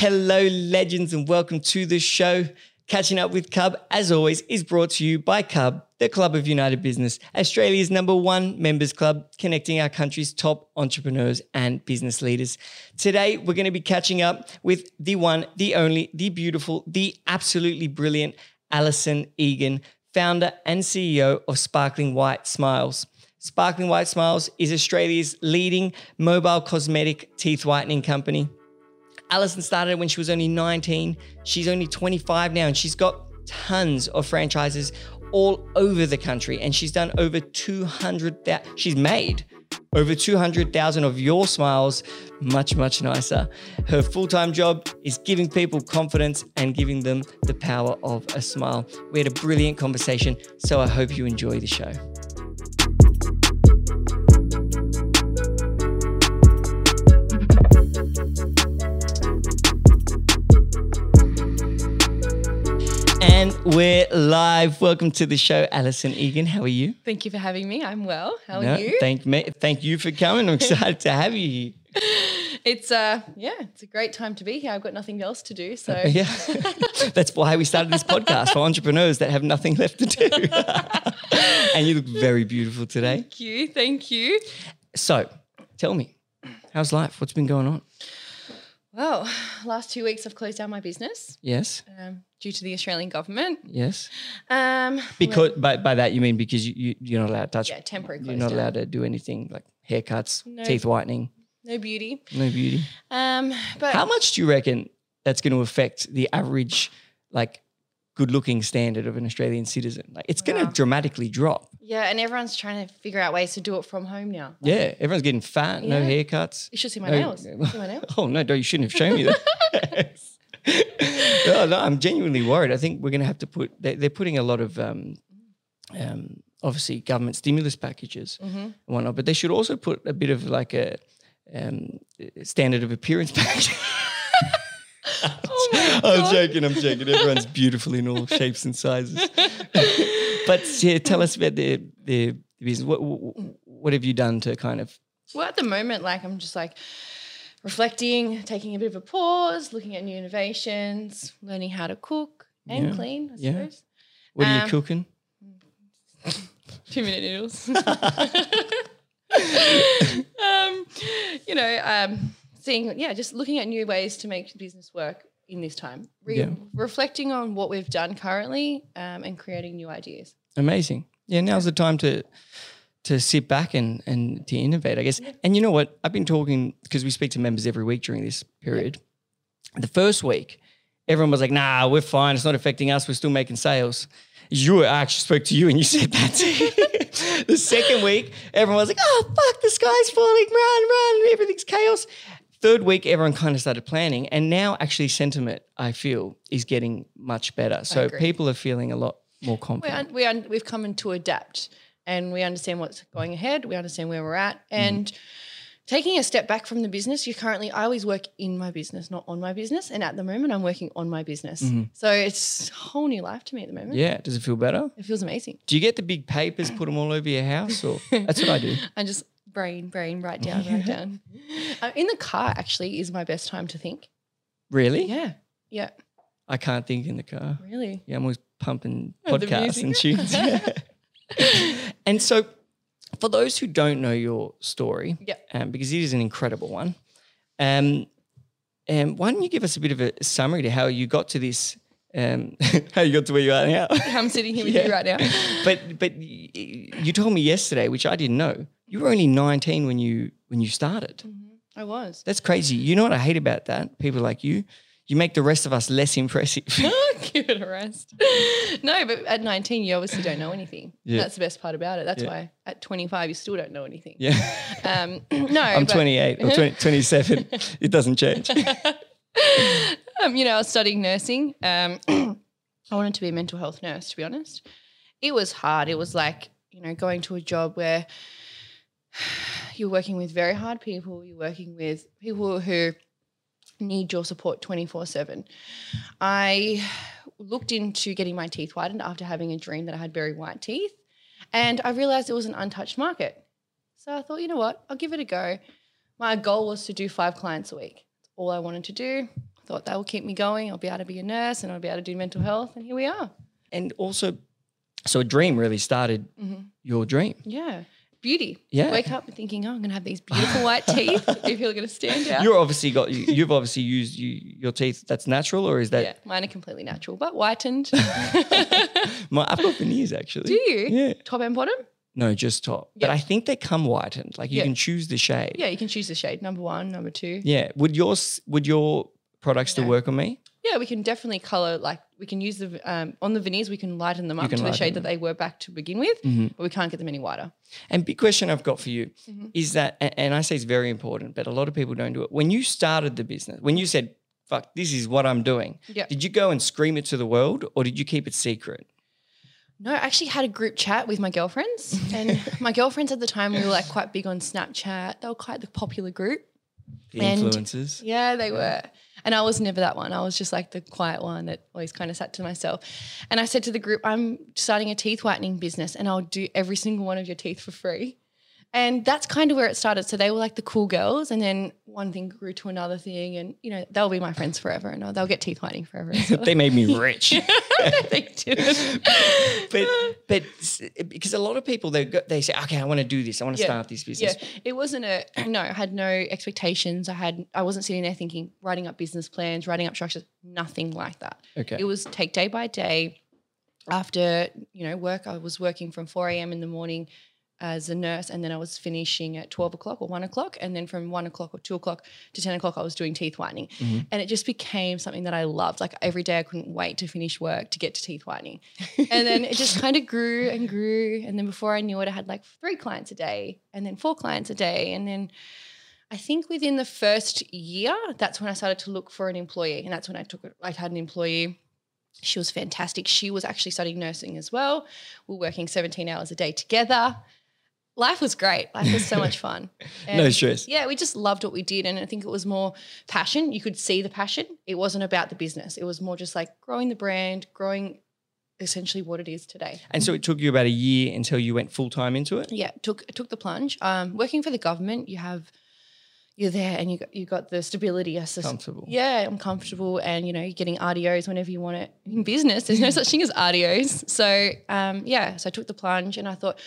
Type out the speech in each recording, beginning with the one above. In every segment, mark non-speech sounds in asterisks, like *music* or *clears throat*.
Hello, legends, and welcome to the show. Catching up with Cub, as always, is brought to you by Cub, the Club of United Business, Australia's number one members club, connecting our country's top entrepreneurs and business leaders. Today, we're going to be catching up with the one, the only, the beautiful, the absolutely brilliant Alison Egan, founder and CEO of Sparkling White Smiles. Sparkling White Smiles is Australia's leading mobile cosmetic teeth whitening company. Alison started when she was only 19. She's only 25 now, and she's got tons of franchises all over the country. And she's done over 200,000, she's made over 200,000 of your smiles much, much nicer. Her full time job is giving people confidence and giving them the power of a smile. We had a brilliant conversation, so I hope you enjoy the show. And we're live. Welcome to the show, Alison Egan. How are you? Thank you for having me. I'm well. How are No, you? Thank me. Thank you for coming. I'm excited to have you here. *laughs* it's uh yeah, it's a great time to be here. I've got nothing else to do. So *laughs* Yeah, *laughs* that's why we started this podcast for entrepreneurs that have nothing left to do. and you look very beautiful today. thank you. Thank you. So, tell me, how's life? What's been going on? Well, last two weeks I've closed down my business Yes, um, due to the Australian government. yes. Um Because by, by that you mean because you, you you're not allowed to touch. yeah, temporary you're not down. allowed to do anything like haircuts, No. teeth whitening, No beauty. no beauty. Um but How much do you reckon that's going to affect the average, like, good-looking standard of an Australian citizen? Like, it's going to dramatically drop. yeah, and everyone's trying to figure out ways to do it from home now. Yeah, everyone's getting fat, no haircuts. You should see my No- nails. See my *laughs* nails? Oh no, no, you shouldn't have shown me that. *laughs* *laughs* no, no, I'm genuinely worried. I think we're going to have to put. They're, they're putting a lot of, um, um, obviously, government stimulus packages Mm-hmm. and whatnot, but they should also put a bit of like a um, standard of appearance package. *laughs* Oh I'm joking. I'm joking. Everyone's beautiful in all shapes and sizes. *laughs* but yeah, tell us about the the business. What, what what have you done to kind of Well, at the moment, like I'm just like reflecting, taking a bit of a pause, looking at new innovations, learning how to cook and Yeah, clean, I yeah. suppose. what are you Um, cooking? *laughs* Two minute noodles. *laughs* *laughs* um, you know, um, seeing, yeah, just looking at new ways to make business work in this time. Re- Yeah. Reflecting on what we've done currently um, and creating new ideas. Amazing. Yeah, now's the time to to sit back and and to innovate, I guess. And you know what? I've been talking because we speak to members every week during this period. The first week, everyone was like, "Nah, we're fine. It's not affecting us. We're still making sales." You, I actually spoke to you and you *laughs* said that. the second week, everyone was like, "Oh fuck, the sky's falling! Run, run! Everything's chaos." Third week, everyone kind of started planning, and now actually sentiment, I feel, is getting much better. So people are feeling a lot more We confident. we un- we've come in to adapt and we understand what's going ahead. We understand where we're at. And taking a step back from the business, you currently, I always work in my business, not on my business. And at the moment, I'm working on my business. So it's a whole new life to me at the moment. Yeah, does it feel better? It feels amazing. Do you get the big papers, put them all over your house, or *laughs* that's what I do? I just brain, brain, write down, write *laughs* down. Uh, in the car, actually, is my best time to think. Really? Yeah. Yeah. I can't think in the car. Really. Yeah, I'm always pumping Oh, podcasts and tunes. *laughs* and so, for those who don't know your story, Yeah. um, because it is an incredible one, um, um, why don't you give us a bit of a summary to how you got to this, um, *laughs* how you got to where you are now? *laughs* I'm sitting here with Yeah. you right now. *laughs* but but you told me yesterday, which I didn't know, you were only 19 when you when you started. I was. That's crazy. You know what I hate about that? People like you, you make the rest of us less impressive. *laughs* *laughs* Give it a rest. No, but at 19, you obviously don't know anything. Yeah. That's the best part about it. That's Yeah. why at 25, you still don't know anything. yeah. Um, *clears throat* no, I'm but, 28 or 20, *laughs* 27. It doesn't change. Um, you know, I was studying nursing. Um, *clears throat* I wanted to be a mental health nurse, to be honest. It was hard. It was like, you know, going to a job where *sighs* you're working with very hard people, you're working with people who need your support 24 7. I looked into getting my teeth whitened after having a dream that I had very white teeth, and I realized it was an untouched market. So I thought, you know what, I'll give it a go. My goal was to do five clients a week. That's all I wanted to do. I Thought that will keep me going. I'll be able to be a nurse and I'll be able to do mental health. And here we are. And also, so a dream really started mm-hmm. your dream. Yeah. Beauty. Yeah. Wake up thinking, oh, I'm going to have these beautiful white *laughs* teeth. I feel going to stand out. You're obviously got you, you've obviously used you, your teeth. That's natural, or is that? yeah, mine are completely natural, but whitened. *laughs* *laughs* My, I've got veneers actually. Do you? Yeah. Top and bottom? No, just top. But I think they come whitened. Like you Yeah. can choose the shade. Yeah, you can choose the shade. Number one, number two. Yeah. Would yours would your products still work on me? Yeah, we can definitely color like we can use the um, on the veneers. We can lighten them up to the shade them. that they were back to begin with, Mhm. but we can't get them any whiter. And big question I've got for you Mhm. is that, and I say it's very important, but a lot of people don't do it. When you started the business, when you said, "Fuck, this is what I'm doing," Yeah. did you go and scream it to the world, or did you keep it secret? No, I actually had a group chat with my girlfriends, *laughs* and my girlfriends at the time we were like quite big on Snapchat. They were quite the popular group. The And- influencers. Yeah, they were. And I was never that one. I was just like the quiet one that always kind of sat to myself. And I said to the group, I'm starting a teeth whitening business and I'll do every single one of your teeth for free. And that's kind of where it started. So they were like the cool girls. And then one thing grew to another thing. And, you know, they'll be my friends forever and they'll get teeth whitening forever. *laughs* they made me rich. *laughs* they did. *laughs* but but because a lot of people they go, they say, okay, I want to do this. I want to Yeah. start this Yeah, business. it wasn't a *clears throat* no. I had no expectations. I had I wasn't sitting there thinking, writing up business plans, writing up structures, nothing like that. Okay. It was take day by day. After you know work, I was working from four a.m. in the morning as a nurse, and then I was finishing at twelve o'clock or one o'clock, and then from one o'clock or two o'clock to ten o'clock, I was doing teeth whitening, Mhm. and it just became something that I loved. Like every day, I couldn't wait to finish work to get to teeth whitening, *laughs* and then it just kind of grew and grew, and then before I knew it, I had like three clients a day, and then four clients a day, and then. I think within the first year, that's when I started to look for an employee, and that's when I took it. I had an employee. She was fantastic. She was actually studying nursing as well. We were working 17 hours a day together. Life was great. Life was so much *laughs* fun. No stress. Yeah, we just loved what we did. And I think it was more passion. You could see the passion. It wasn't about the business. It was more just like growing the brand, growing essentially what it is today. And so it took you about a year until you went full time into it. Yeah, took took the plunge. Um, working for the government, you have you're there and you got you got the stability. I sus- Comfortable. Yeah, I'm comfortable, and you know, you're getting RDOs whenever you want it. In business, there's no *laughs* such thing as RDOs. So um, yeah, so I took the plunge, and I thought,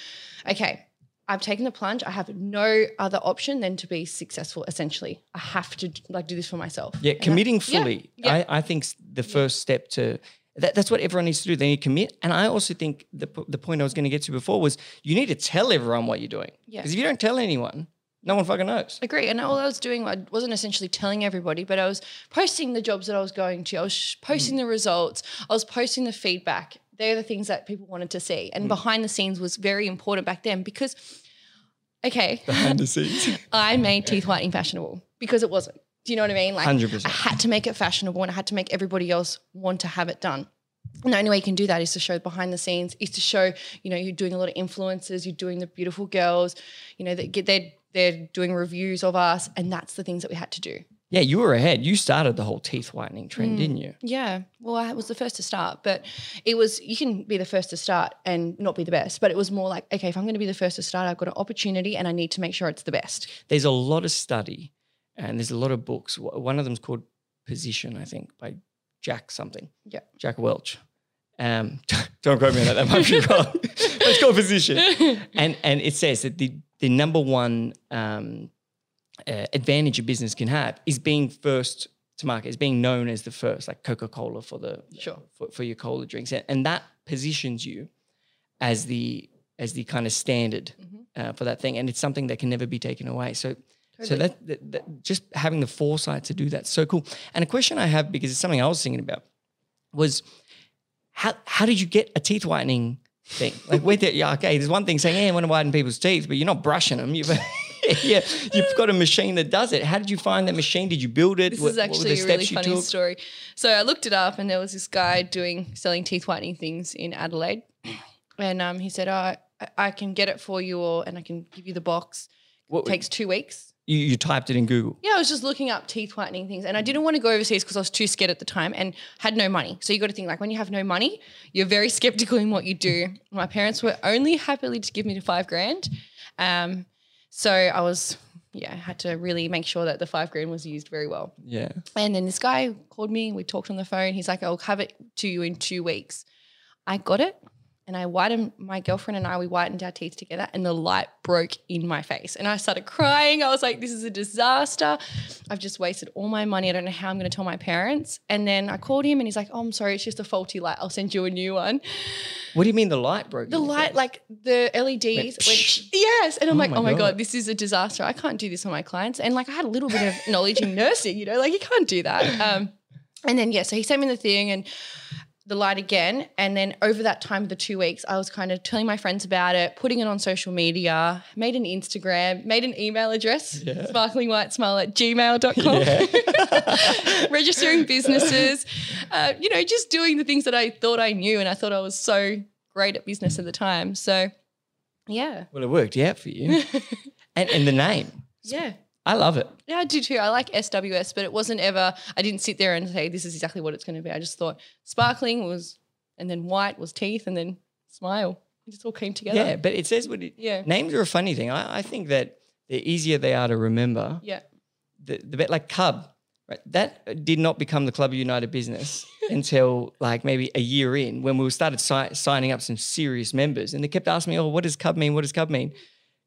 okay, I've taken the plunge. I have no other option than to be successful. Essentially, I have to like do this for myself. Yeah, And committing yeah, fully. yeah. I, I think the first step to that, that's what everyone needs to do. They need to commit. And I also think the, the point I was going to get to before was you need to tell everyone what you're doing. Yeah. Because if you don't tell anyone, no one fucking knows. Agree. And all I was doing, I wasn't essentially telling everybody, but I was posting the jobs that I was going to. I was posting mm. the results. I was posting the feedback. They're the things that people wanted to see. And mm. behind the scenes was very important back then because, okay, Behind the scenes. *laughs* I made teeth whitening fashionable because it wasn't. Do you know what I mean? Like 100%. I had to make it fashionable and I had to make everybody else want to have it done. And the only way you can do that is to show behind the scenes, is to show, you know, you're doing a lot of influences, you're doing the beautiful girls, you know, that get they're they're doing reviews of us, and that's the things that we had to do. Yeah, you were ahead. You started the whole teeth whitening Mm. trend, didn't you? Yeah. Well, I was the first to start, but it was, you can be the first to start and not be the best. But it was more like, okay, if I'm going to be the first to start, I've got an opportunity and I need to make sure it's the best. There's a lot of study and there's a lot of books. One of them's called Position, I think, by Jack something. Yeah. Jack Welch. Um, *laughs* don't quote me on that. That might be *laughs* wrong. *laughs* but it's called Position. and and it says that the the number one um, uh, advantage a business can have is being first to market, is being known as the first, like Coca Cola for the Sure. for, for your cola drinks, and, and that positions you as the as the kind of standard Mm-hmm. uh, for that thing, and it's something that can never be taken away. So. So that, that, that just having the foresight to do that, so cool. And a question I have because it's something I was thinking about was how how did you get a teeth whitening thing? Like with it, yeah, okay. There's one thing saying, "Hey, I want to whiten people's teeth," but you're not brushing them. You've *laughs* yeah, you've got a machine that does it. How did you find that machine? Did you build it? This What- is actually a really funny took? story. So I looked it up, and there was this guy doing selling teeth whitening things in Adelaide, *clears throat* and um, he said, "Oh, I, I can get it for you, or and I can give you the box. What- It takes two weeks." You, you typed it in Google. Yeah, I was just looking up teeth whitening things, and I didn't want to go overseas because I was too scared at the time and had no money. So you got to think like when you have no money, you're very skeptical in what you do. My parents were only happily to give me the five grand, um, so I was yeah, I had to really make sure that the five grand was used very well. Yeah. And then this guy called me. We talked on the phone. He's like, "I'll have it to you in two weeks." I got it, and I whitened. My girlfriend and I we whitened our teeth together, and the light broke in my face, and I started crying. I was like, "This is a disaster. I've just wasted all my money. I don't know how I'm going to tell my parents." And then I called him, and he's like, "Oh, I'm sorry. It's just a faulty light. I'll send you a new one." What do you mean the light broke? The light, face? like the LEDs, psh. went, yes. And I'm Oh like, my oh my God. God, this is a disaster. I can't do this on my clients. And like, I had a little bit of knowledge in nursing, you know, like you can't do that. Um, and then, yeah, so he sent me the thing and the light again. And then over that time of the two weeks, I was kind of telling my friends about it, putting it on social media, made an Instagram, made an email address, Yeah. sparklingwhitesmile at gmail.com *laughs* registering businesses, uh, you know, just doing the things that I thought I knew. And I thought I was so great at business at the time. So, yeah. well, it worked out for you. *laughs* and and the name, Yeah. I love it. Yeah, I do too. I like SWS, but it wasn't ever, I didn't sit there and say, this is exactly what it's going to be. I just thought sparkling was, and then white was teeth, and then smile. It just all came together. Yeah, but it says what it. Yeah. Names are a funny thing. I, I think that the easier they are to remember, Yeah. the, the bit like Cub, right? That did not become the Club of United Business *laughs* until like maybe a year in when we started si- signing up some serious members. And they kept asking me, oh, what does Cub mean? What does Cub mean?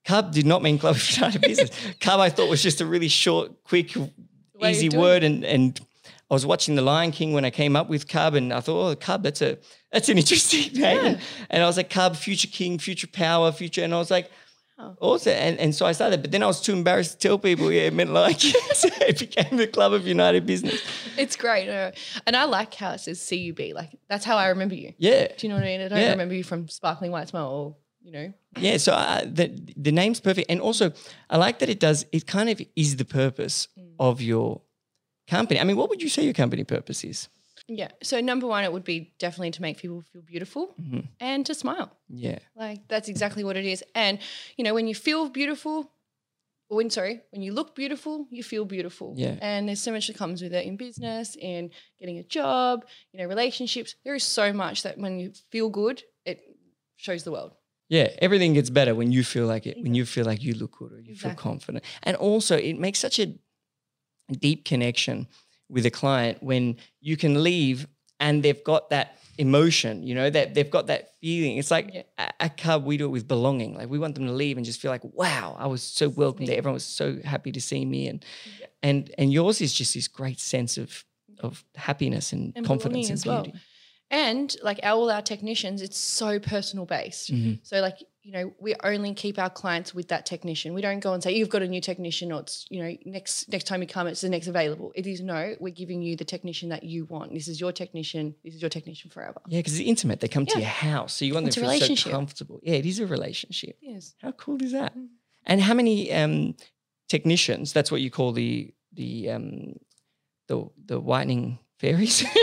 Cub did not mean Club *laughs* of United Business. Cub, I thought, was just a really short, quick, way easy word. And, and I was watching The Lion King when I came up with Cub, and I thought, oh, Cub, that's a that's an interesting *laughs* name. And, and I was like, Cub, future king, future power, future. And I was like, Wow. also, and, and so I started, but then I was too embarrassed to tell people, yeah, it meant like, *laughs* so it became the Club of United Business. It's great. uh, and I like how it says CUB. Like, that's how I remember you. Yeah. Do you know what I mean? I don't Yeah. remember you from Sparkling White Smile or, you know, Yeah. So uh, the, the name's perfect. And also, I like that it does, it kind of is the purpose of your company. I mean, what would you say your company purpose is? yeah. So, number one, it would be definitely to make people feel beautiful Mhm. and to smile. Yeah. Like that's exactly what it is. And you know, when you feel beautiful, or when sorry, when you look beautiful, you feel beautiful. Yeah. And there's so much that comes with it in business, in getting a job, you know, relationships. There is so much that when you feel good, it shows the world. Yeah, everything gets better when you feel like it, when you feel like you look good or you feel confident. And also, it makes such a deep connection with a client when you can leave and they've got that emotion, you know, that they've got that feeling. It's like Yeah. at at Cub, we do it with belonging. Like we want them to leave and just feel like, wow, I was so welcomed. me. Everyone was so happy to see me. And Yeah. and and yours is just this great sense of of happiness and, And confidence and as well. And like all our technicians, it's so personal based. Mhm. So like, you know, we only keep our clients with that technician. We don't go and say, you've got a new technician or it's, you know, next next time you come, it's the next available. It is no, we're giving you the technician that you want. This is your technician. This is your technician forever. Yeah, because it's intimate. They come to your house, so you want It's them to feel so relationship. comfortable. Yeah, it is a relationship. Yes. How cool is that? Mm. And how many um, technicians? That's what you call the the um, the the whitening fairies. *laughs*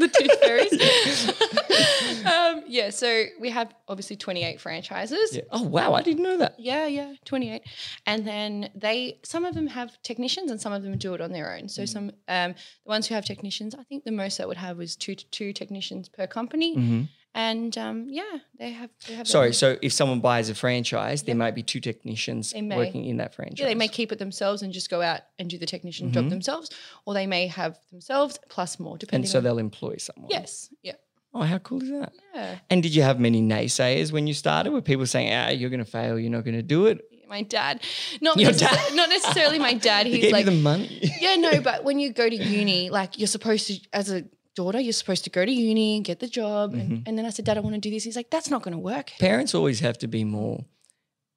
the tooth *laughs* fairies. *laughs* um, yeah, so we have obviously 28 franchises. yeah. Oh wow, I didn't know that. Yeah, yeah, 28. And then they some of them have technicians and some of them do it on their own. So some um the ones who have technicians, I think the most that would have was two to two technicians per company. Mhm. And um yeah, they have they have Sorry, so if someone buys a franchise, there might be two technicians working in that franchise. yeah, they may keep it themselves and just go out and do the technician Mhm. job themselves, or they may have themselves plus more, depending and so they'll employ someone. Yes. Yeah. Oh, how cool is that? Yeah. And did you have many naysayers when you started? Were people saying, "Ah, you're going to fail. You're not going to do it"? My dad. Not Your necess- dad? not necessarily my dad. *laughs* He He's gave like the money. yeah, no, *laughs* but when you go to uni, like you're supposed to, as a daughter, you're supposed to go to uni, get the job. Mm-hmm. And, and then I said, Dad, I want to do this. He's like, that's not going to work. Parents always have to be more,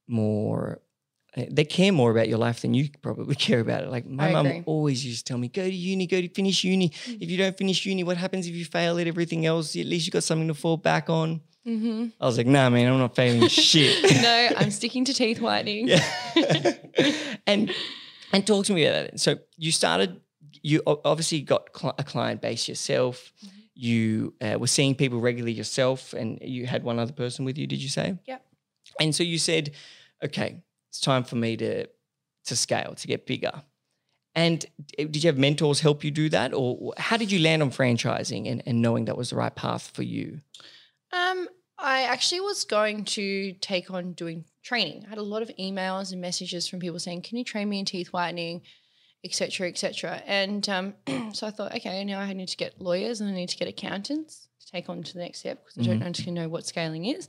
more. uh, They care more about your life than you probably *laughs* care about it. Like my mum always used to tell me, "Go to uni, go to finish uni. If you don't finish uni, what happens if you fail at everything else? At least you got something to fall back on." Mm-hmm. I was like, "Nah, man, I'm not failing *laughs* shit." *laughs* no, I'm sticking to teeth whitening. And and talk to me about that. So you started. You obviously got cli- a client base yourself. Mm-hmm. You uh, were seeing people regularly yourself, and you had one other person with you. Did you say? Yep. And so you said, "Okay, it's time for me to to scale to get bigger." And did you have mentors help you do that, or how did you land on franchising and, and knowing that was the right path for you? Um, I actually was going to take on doing training. I had a lot of emails and messages from people saying, "Can you train me in teeth whitening?" Etc etc and um, *clears throat* so i thought okay now i need to get lawyers and i need to get accountants to take on to the next step because i don't actually know what scaling is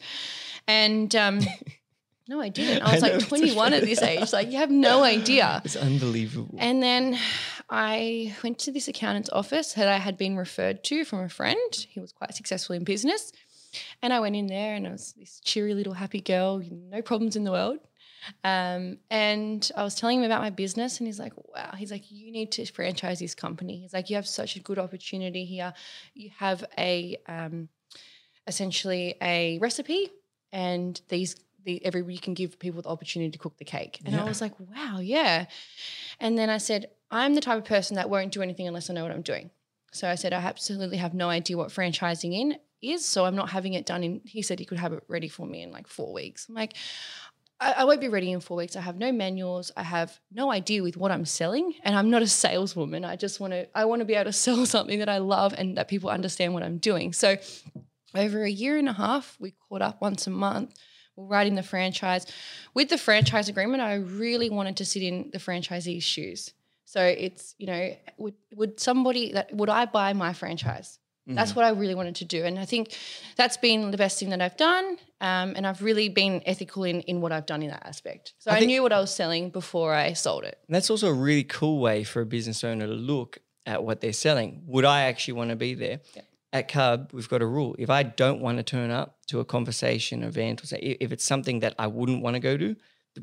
and um, *laughs* no i didn't i I was know, like 21 at this age like you have no idea *laughs* It's unbelievable. and then I went to this accountant's office that I had been referred to from a friend. He was quite successful in business. And I went in there and I was this cheery little happy girl, no problems in the world. Um, and I was telling him about my business, and he's like, Wow. He's like, You need to franchise this company. He's like, You have such a good opportunity here. You have a um, essentially a recipe, and these the every you can give people the opportunity to cook the cake. And I was like, Wow, yeah. And then I said, I'm the type of person that won't do anything unless I know what I'm doing. So I said, I absolutely have no idea what franchising in is. So I'm not having it done in, he said he could have it ready for me in like four weeks. I'm like, I, I won't be ready in four weeks. I have no manuals. I have no idea with what I'm selling. And I'm not a saleswoman. I just want to, I want to be able to *laughs* sell something that I love and that people understand what I'm doing. So over a year and a half, we caught up once a month. We're writing the franchise. With the franchise agreement, I really wanted to sit in the franchisee's shoes. So it's, you know, would would somebody that would I buy my franchise? That's what I really wanted to do. And I think that's been the best thing that I've done. Um, and I've really been ethical in, in what I've done in that aspect. So I I, think- knew what I was selling before I sold it. That's also a really cool way for a business owner to look at what they're selling. Would I actually want to be there? Yeah. At Cub, we've got a rule. If I don't want to turn up to a conversation, event, or say if it's something that I wouldn't want to go to,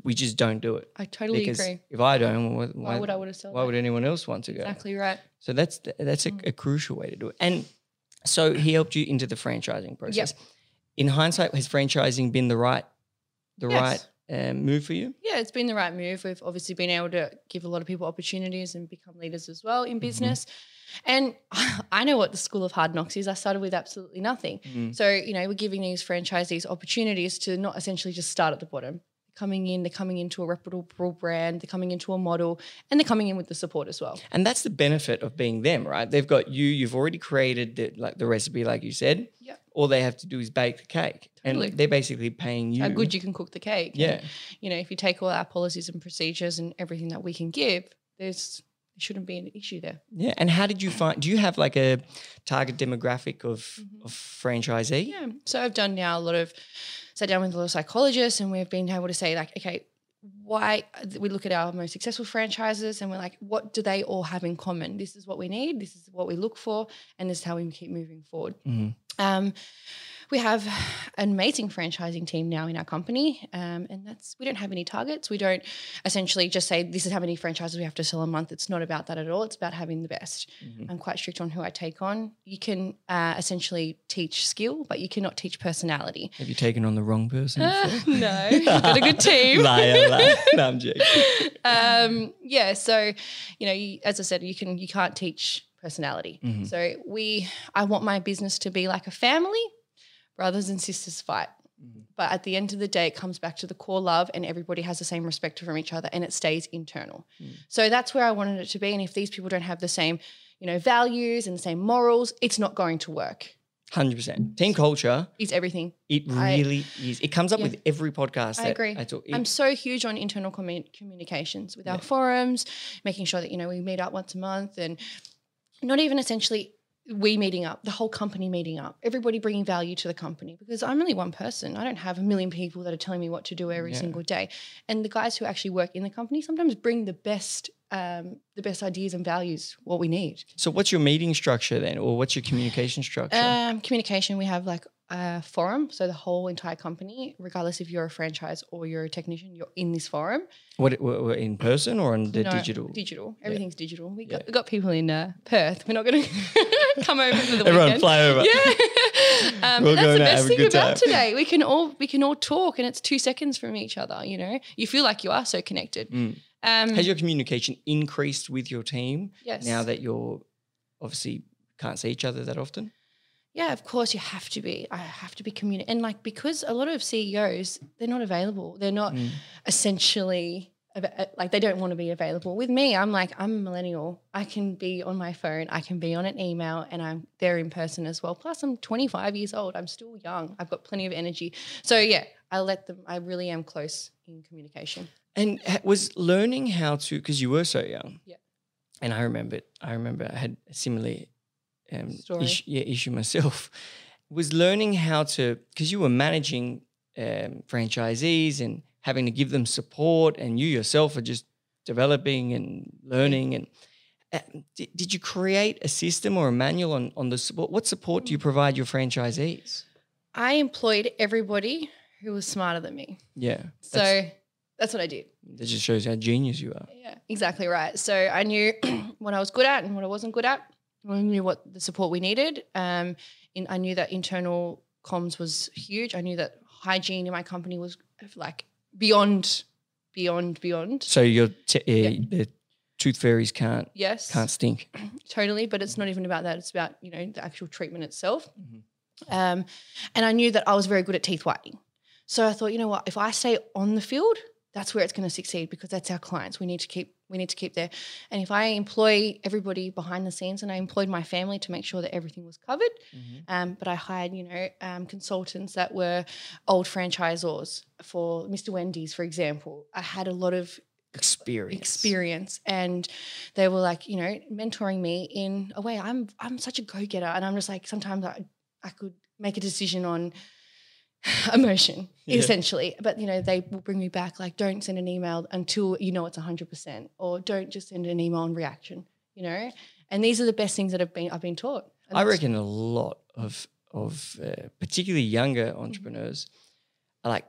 we just don't do it. I totally because agree. if I don't, why, Why, would I want to sell why that? would anyone else want to go? Exactly right. So that's that's a, Mm. a crucial way to do it. And so he helped you into the franchising process. In hindsight, has franchising been the right the Yes. right um, move for you? Yeah, it's been the right move. We've obviously been able to give a lot of people opportunities and become leaders as well Mm-hmm. in business. And *laughs* I know what the school of hard knocks is. I started with absolutely nothing. Mm. So, you know, we're giving these franchisees opportunities to not essentially just start at the bottom. Coming in, they're coming into a reputable brand, they're coming into a model, and they're coming in with the support as well. And that's the benefit of being them, right? They've got you. You've already created the, like the recipe, like you said. Yep. All they have to do is bake the cake, Totally. and they're basically paying you. How good you can cook the cake. And, Yeah. you know, if you take all our policies and procedures and everything that we can give, there's there shouldn't be an issue there. Yeah. And how did you find? Do you have like a target demographic of Mhm. of franchisee? Yeah. So I've done now a lot of sat down with a lot of psychologists and we've been able to say like, okay, why we look at our most successful franchises and we're like, what do they all have in common? This is what we need, this is what we look for, and this is how we keep moving forward. Mhm. Um, we have an amazing franchising team now in our company, um, and that's we don't have any targets. We don't essentially just say this is how many franchises we have to sell a month. It's not about that at all. It's about having the best. Mhm. I'm quite strict on who I take on. You can uh, essentially teach skill, but you cannot teach personality. Have you taken on the wrong person? Uh, *laughs* no, you've got a good team. *laughs* liar, liar. *laughs* No, I'm joking. um, yeah, so you know, you, as I said, you can you can't teach personality. Mhm. So we, I want my business to be like a family. Brothers and sisters fight. Mhm. But at the end of the day, it comes back to the core love, and everybody has the same respect from each other, and it stays internal. Mm. So that's where I wanted it to be. And if these people don't have the same, you know, values and the same morals, it's not going to work. Hundred percent. Team culture. It's everything. It I- really is. It comes up Yeah. with every podcast. I that agree. I talk. I'm so huge on internal commu- communications with our forums, making sure that you know we meet up once a month, and not even essentially we meeting up, the whole company meeting up, everybody bringing value to the company. Because I'm only one person. I don't have a million people that are telling me what to do every Yeah. single day. And the guys who actually work in the company sometimes bring the best, um, the best ideas and values, what we need. so, what's your meeting structure then, or what's your communication structure? Um, communication, we have like a forum. So the whole entire company, regardless if you're a franchise or you're a technician, you're in this forum. what, in person or in the No, digital? Digital. Everything's digital. We Yeah. got, we got people in uh, Perth. We're not going *laughs* to *laughs* come over for the water. Everyone weekend. fly over. Yeah. *laughs* um, and that's the best thing about today. We can all we can all talk, and it's two seconds from each other. You know, you feel like you are so connected. Mm. Um, Has your communication increased with your team yes. now that you're obviously can't see each other that often? Yeah, of course you have to be. I have to be communi and like because a lot of CEOs they're not available. They're not Mm. essentially like they don't want to be available. With me, I'm like I'm a millennial. I can be on my phone. I can be on an email, and I'm there in person as well. Plus, I'm 25 years old. I'm still young. I've got plenty of energy. So yeah, I let them. I really am close in communication. And was learning how to because you were so young. Yeah. And I remember. I remember I had a similar um, Story. issue, yeah, issue myself. Was learning how to because you were managing um, franchisees and having to give them support, and you yourself are just developing and learning. And uh, did, did you create a system or a manual on on the support? What support do you provide your franchisees? I employed everybody who was smarter than me. Yeah. So that's- that's, what I did. that just shows how genius you are. Yeah, exactly right. So I knew *clears throat* what I was good at and what I wasn't good at. I knew what the support we needed. Um, in, I knew that internal comms was huge. I knew that hygiene in my company was like beyond, beyond, beyond. So your t- uh, the tooth fairies can't Yes, can't stink. *clears throat* totally. But it's not even about that. It's about you know the actual treatment itself. Mhm. Um, and I knew that I was very good at teeth whitening. So I thought, you know what? If I stay on the field, that's where it's going to succeed because that's our clients. We need to keep we need to keep there. And if I employ everybody behind the scenes, and I employed my family to make sure that everything was covered, um, but I hired you know um, consultants that were old franchisors for Mr. Wendy's, for example. I had a lot of Experience. experience and they were like you know mentoring me in a way i'm i'm such a go-getter and i'm just like sometimes i i could make a decision on *sighs* emotion Yeah. essentially. But you know they will bring me back like don't send an email until you know it's 100% or don't just send an email on reaction you know? And these are the best things that have been i've been taught. And I reckon a lot of of uh, particularly younger entrepreneurs are like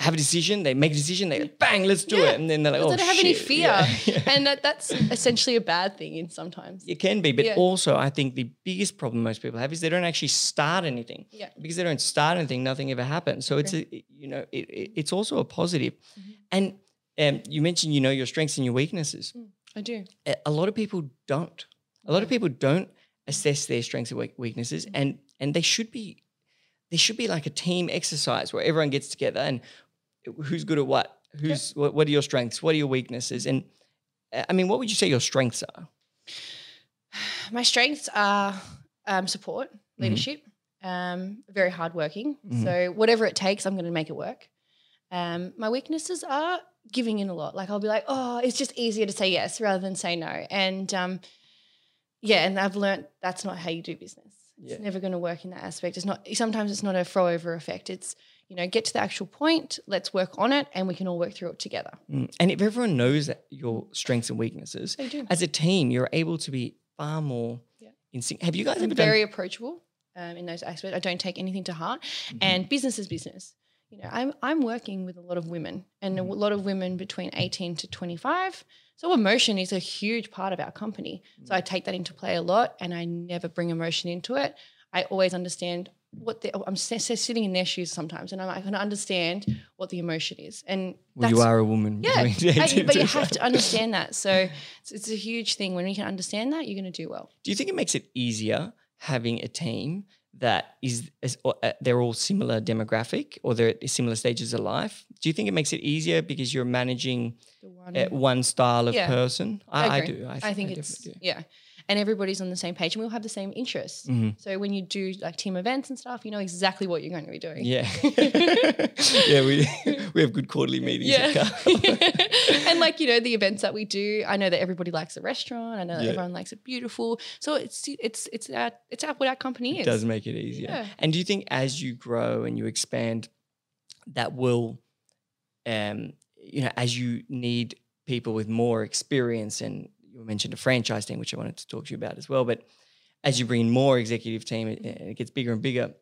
have a decision, they make a decision, they go, bang, let's do Yeah, it, and then they're like, oh they don't have any fear Yeah. *laughs* And that, that's essentially a bad thing in sometimes It can be, but Yeah. also I think the biggest problem most people have is they don't actually start anything. Yeah. Because they don't start anything, nothing ever happens. So it's a, you know, it, it- it's also a positive. Mhm. And um, you mentioned, you know, your strengths and your weaknesses. i do a a lot of people don't. A lot of people don't assess their strengths and weaknesses, Mm. and and they should be. There should be like a team exercise where everyone gets together and who's good at what, who's what, what are your strengths, what are your weaknesses, and I mean, what would you say your strengths are? *sighs* my strengths are um, support, Mm-hmm. leadership, um, very hardworking. Mhm. So whatever it takes, I'm going to make it work. Um, my weaknesses are giving in a lot. Like I'll be like, oh, it's just easier to say yes rather than say no. And um, yeah, and I've learned that's not how you do business. It's Yeah. never going to work in that aspect. It's not. Sometimes it's not a throw over effect. It's you know, get to the actual point. Let's work on it, and we can all work through it together. Mm. And if everyone knows that your strengths and weaknesses, They do. as a team, you're able to be far more Yeah. in sync. Have you guys ever done? very approachable um, in those aspects. I don't take anything to heart, Mm-hmm. and business is business. You know, I'm I'm working with a lot of women, and a Mm-hmm. lot of women between 18 to 25. So emotion is a huge part of our company. So Mm. I take that into play a lot, and I never bring emotion into it. I always understand what the, I'm s- s- sitting in their shoes sometimes, and I'm, I can understand what the emotion is, and well, you are a woman. yeah, *laughs* I- but you have to understand that. So *laughs* it's, it's a huge thing. When you can understand that, you're going to do well. Do you think it makes it easier having a team that is, is or, uh, they're all similar demographic or they're at similar stages of life? Do you think it makes it easier because you're managing one, uh, one style of Yeah, person? I, I, agree. do. I, I think I it's definitely yeah, and everybody's on the same page, and we all have the same interests. Mhm. So when you do like team events and stuff, you know exactly what you're going to be doing. Yeah, *laughs* *laughs* yeah. We *laughs* we have good quarterly meetings. Yeah. And like you know the events that we do, I know that everybody likes the restaurant. I know that Yeah. everyone likes it beautiful. So it's it's it's our, it's our, what our company it is. does make it easier. Yeah. And do you think as you grow and you expand, that will, um, you know, as you need people with more experience, and you mentioned a franchise team, which I wanted to talk to you about as well, but as you bring in more executive team it- it gets bigger and bigger,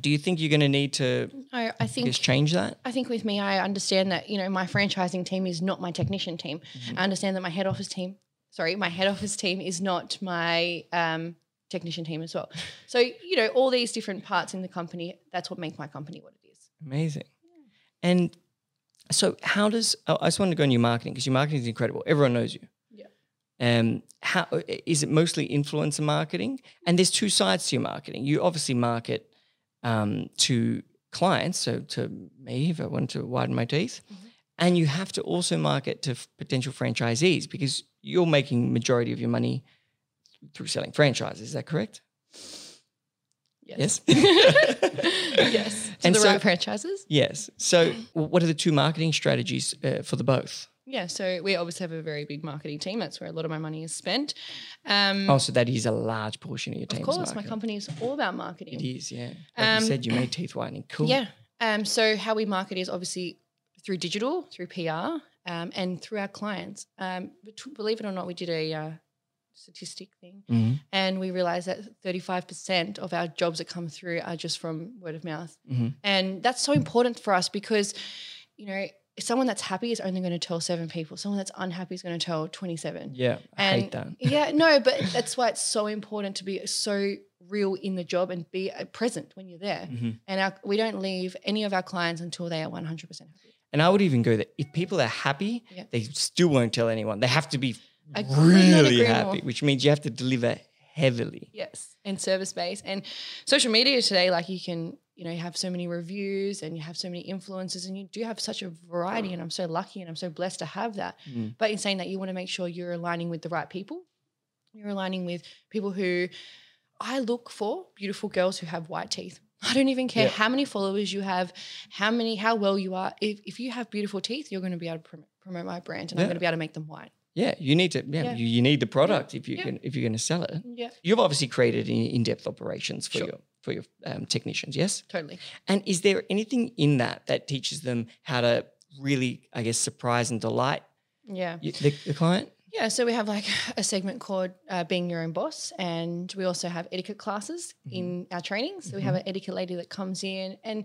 do you think you're going to need to I, I think just change that? I think with me, I understand that you know my franchising team is not my technician team. Mm-hmm. I understand that my head office team, sorry, my head office team is not my um, technician team as well. So you know all these different parts in the company. That's what makes my company what it is. Amazing. And so, how does oh, I just wanted to go on your marketing because your marketing is incredible. Everyone knows you. Um, how is it mostly influencer marketing? And there's two sides to your marketing. You obviously market um, to clients, so to me if I want to widen my teeth, Mhm. and you have to also market to f- potential franchisees because you're making majority of your money through selling franchises. Is that correct? Yes. yes. *laughs* *laughs* To And the so- right franchises. yes. So, what are the two marketing strategies uh, for the both? Yeah. So we obviously have a very big marketing team. That's where a lot of my money is spent. Um, Oh, so that is a large portion of your team. of course, my company is all about marketing. It is, yeah. Like Um, you said, you made teeth whitening. *clears throat* Cool. Yeah. Um, so how we market is obviously through digital, through PR, um, and through our clients. Um, believe it or not, we did a uh, statistic thing, Mhm, and we realized that 35% of our jobs that come through are just from word of mouth. mhm. And that's so important for us because, you know, someone that's happy is only going to tell seven people. Someone that's unhappy is going to tell 27. Yeah, I And hate that. *laughs* yeah, no, but *laughs* that's why it's so important to be so real in the job and be uh, present when you're there. Mhm. And our, we don't leave any of our clients until they are 100% happy. And I would even go that if people are happy, Yeah. they still won't tell anyone. They have to be not really happy, more. which means you have to deliver heavily. Yes, and service based and social media today. Like you can, you know, you have so many reviews and you have so many influences, and you do have such a variety. And I'm so lucky and I'm so blessed to have that. Mm. But in saying that, you want to make sure you're aligning with the right people. You're aligning with people who I look for beautiful girls who have white teeth. *laughs* I don't even care Yeah. how many followers you have, how many, how well you are. If, if you have beautiful teeth, you're going to be able to promote, promote my brand, and I'm going to be able to make them white. Yeah, you need to. Yeah, Yeah. You, you need the product if you Yeah. can if you're going to sell it. Yeah, You've obviously created in- in-depth operations for Sure. your for your um, technicians. Yes. totally. And is there anything in that that teaches them how to really, I guess, surprise and delight Yeah. the, the client? Yeah, so we have like a segment called uh, Being Your Own Boss, and we also have etiquette classes in our training. So we have an etiquette lady that comes in and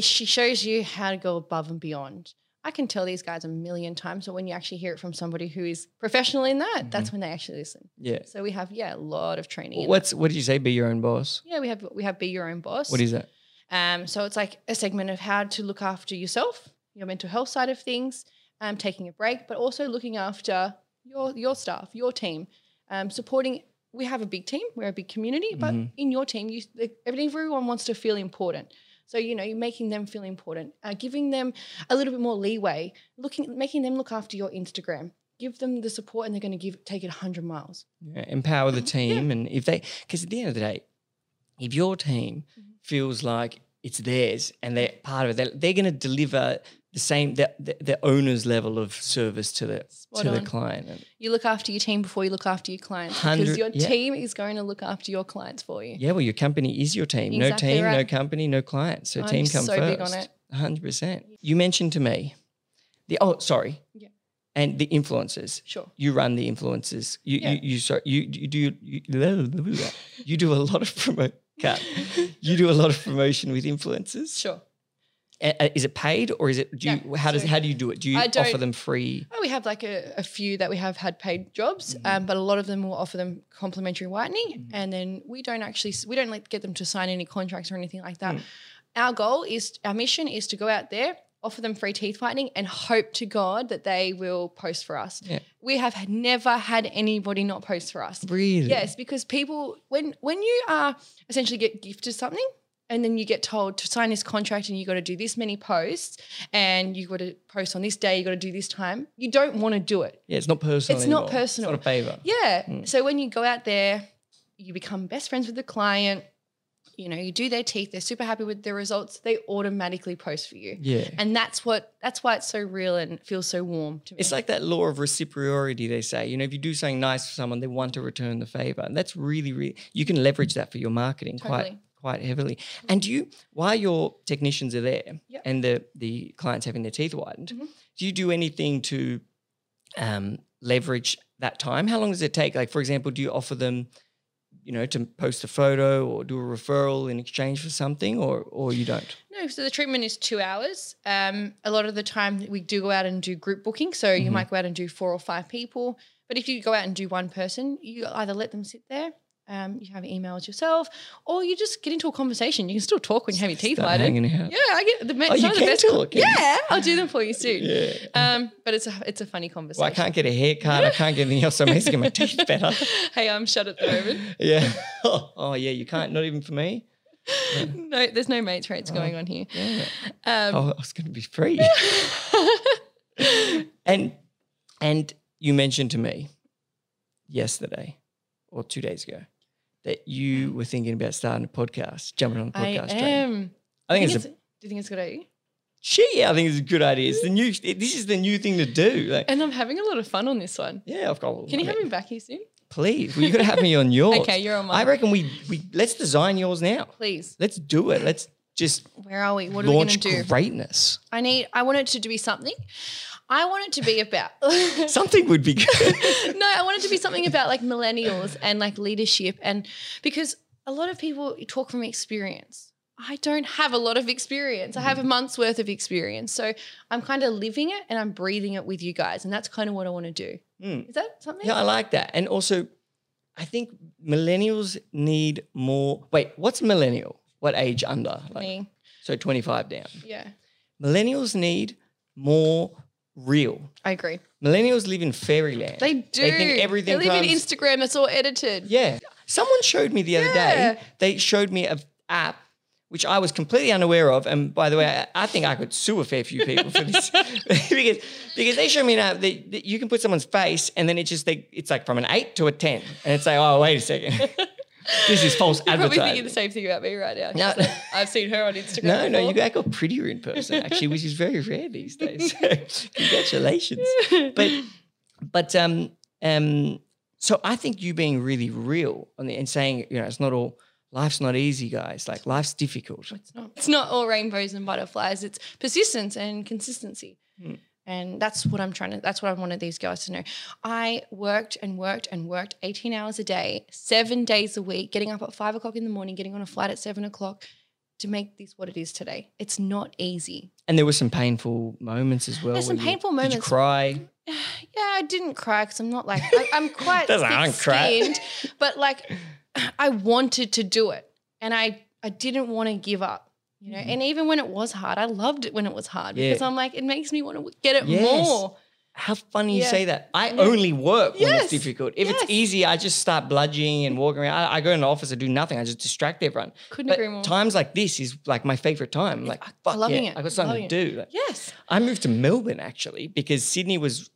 she shows you how to go above and beyond. I can tell these guys a million times, but when you actually hear it from somebody who is professional in that, that's when they actually listen. Yeah. So we have yeah a lot of training. in What's what did you say? Be your own boss. yeah we have we have Be Your Own Boss. What is that? Um, so it's like a segment of how to look after yourself, your mental health side of things, um, taking a break, but also looking after your your staff, your team, um, supporting. We have a big team, we're a big community, but Mhm. in your team, you everyone wants to feel important. So you know, you're making them feel important, uh, giving them a little bit more leeway, looking, making them look after your Instagram. Give them the support, and they're going to give take it hundred miles. Yeah, empower the team, and if they, because at the end of the day, if your team Mm-hmm. feels like it's theirs and they're part of it, they're, they're going to deliver the same the, the, owner's level of service to the Spot to the client. You look after your team before you look after your clients, because your yeah. team is going to look after your clients for you. yeah, well, your company is your team. no Exactly team, no company, no client. So I'm team come so first. big on it. hundred percent. You mentioned to me the oh sorry, Yeah. and the influencers. Sure. You run the influencers. You Yeah. you you sorry you you do you, you do a lot of promote. Cut. *laughs* You do a lot of promotion with influencers. Sure. Is it paid or is it? Do you? No, how does so how do you do it? Do you offer them free? Oh, we have like a, a few that we have had paid jobs, Mm-hmm. um, but a lot of them will offer them complimentary whitening, and then we don't actually we don't like get them to sign any contracts or anything like that. Our goal is our mission is to go out there, offer them free teeth whitening, and hope to God that they will post for us. Yeah. We have never had anybody not post for us. Really? Yes, because people when when you are essentially get gifted something and then you get told to sign this contract and you got to do this many posts and you got to post on this day, you got to do this time, you don't want to do it. Yeah, it's not personal. It's not personal. It's not a favor. Yeah. Hmm. So when you go out there, you become best friends with the client, you know, you do their teeth, they're super happy with their results, they automatically post for you. Yeah. And that's what that's why it's so real and feels so warm to me. It's like that law of reciprocity, they say. You know, if you do something nice for someone, they want to return the favor. And that's really, really, you can leverage that for your marketing Totally. quite heavily. And do you, while your technicians are there Yep. and the, the clients having their teeth whitened, Mhm. do you do anything to um, leverage that time? How long does it take? Like, for example, do you offer them, you know, to post a photo or do a referral in exchange for something or, or you don't? No, so the treatment is two hours. Um, a lot of the time we do go out and do group booking. So you might go out and do four or five people. But if you go out and do one person, you either let them sit there, um, you have emails yourself, or you just get into a conversation. You can still talk when you have your teeth Start. Yeah, I get the, Oh, you the can best. talk, yeah. yeah, I'll do them for you soon. Yeah. Um, but it's a it's a funny conversation. Well, I can't get a haircut. I can't get anything else. So I'm asking my teeth *laughs* better. hey, I'm shut at the moment. *laughs* Yeah. *laughs* Oh, yeah, you can't. Not even for me. No, there's no mates rates going on here. Yeah. Um, Oh, I was going to be free. and and you mentioned to me yesterday or two days ago that you were thinking about starting a podcast, jumping on the I podcast train. am. I think Do you it's a do you think it's a good idea? shit. Yeah, I think it's a good idea. It's the new. This is the new thing to do. Like, And I'm having a lot of fun on this one. yeah, I've got. Can you have me back here soon? Please, well, you got to have me on *laughs* yours. Okay, you're on mine. I reckon we we let's design yours now. Please. Let's do it. Let's just Where are we? What are we going to do? greatness. I need. I want it to be something. I want it to be about. *laughs* Something would be good. *laughs* no, I want it to be something about like millennials and like leadership, and because a lot of people talk from experience. I don't have a lot of experience. I have Mm. a month's worth of experience, so I'm kind of living it and I'm breathing it with you guys, and that's kind of what I want to do. Mm. Is that something? Yeah, I like that. And also, I think millennials need more. Wait, what's millennial? What age under? Like, Me. so 25 down. Yeah, Millennials need more real. I agree. Millennials live in fairyland. They do. They think everything They live in Instagram. It's all edited. Yeah. Someone showed me the other Yeah. day, they showed me an app which I was completely unaware of. And by the way, I, I think I could sue a fair few people for this *laughs* *laughs* because, because they showed me an app that, that you can put someone's face and then it just, they, it's like from an eight to a 10. And it's like, oh, wait a second. *laughs* this is false You're probably thinking the same thing about me right now. No. That I've seen her on Instagram. No, no, before. you got prettier in person actually, which is very rare these days. So, *laughs* congratulations. But but um um so I think you being really real on the and saying, you know, it's not all life's not easy, guys. Like life's difficult. It's not, it's not all rainbows and butterflies. It's persistence and consistency. Hmm. And that's what I'm trying to, that's what I wanted these guys to know. I worked and worked and worked 18 hours a day, seven days a week, getting up at five o'clock in the morning, getting on a flight at seven o'clock to make this what it is today. It's not easy. And there were some painful moments as well. There's some you- painful Did you moments. cry? *sighs* Yeah, I didn't cry because I'm not like, I, I'm *laughs* quite Doesn't- I don't cry. thick-skinned, but like I wanted to do it and I, I didn't want to give up. You know, mm-hmm. and even when it was hard, I loved it when it was hard Yeah. because I'm like, it makes me want to get it Yes. more. How funny you say that. I Yeah. only work when Yes. it's difficult. If Yes. it's easy, I just start bludging and walking around. I, I go in the office, I do nothing. I just distract everyone. Couldn't But agree more. times like this is like my favorite time. Like, I- fuck loving yeah, it, I got something to do. Like, Yes. I moved to Melbourne actually because Sydney was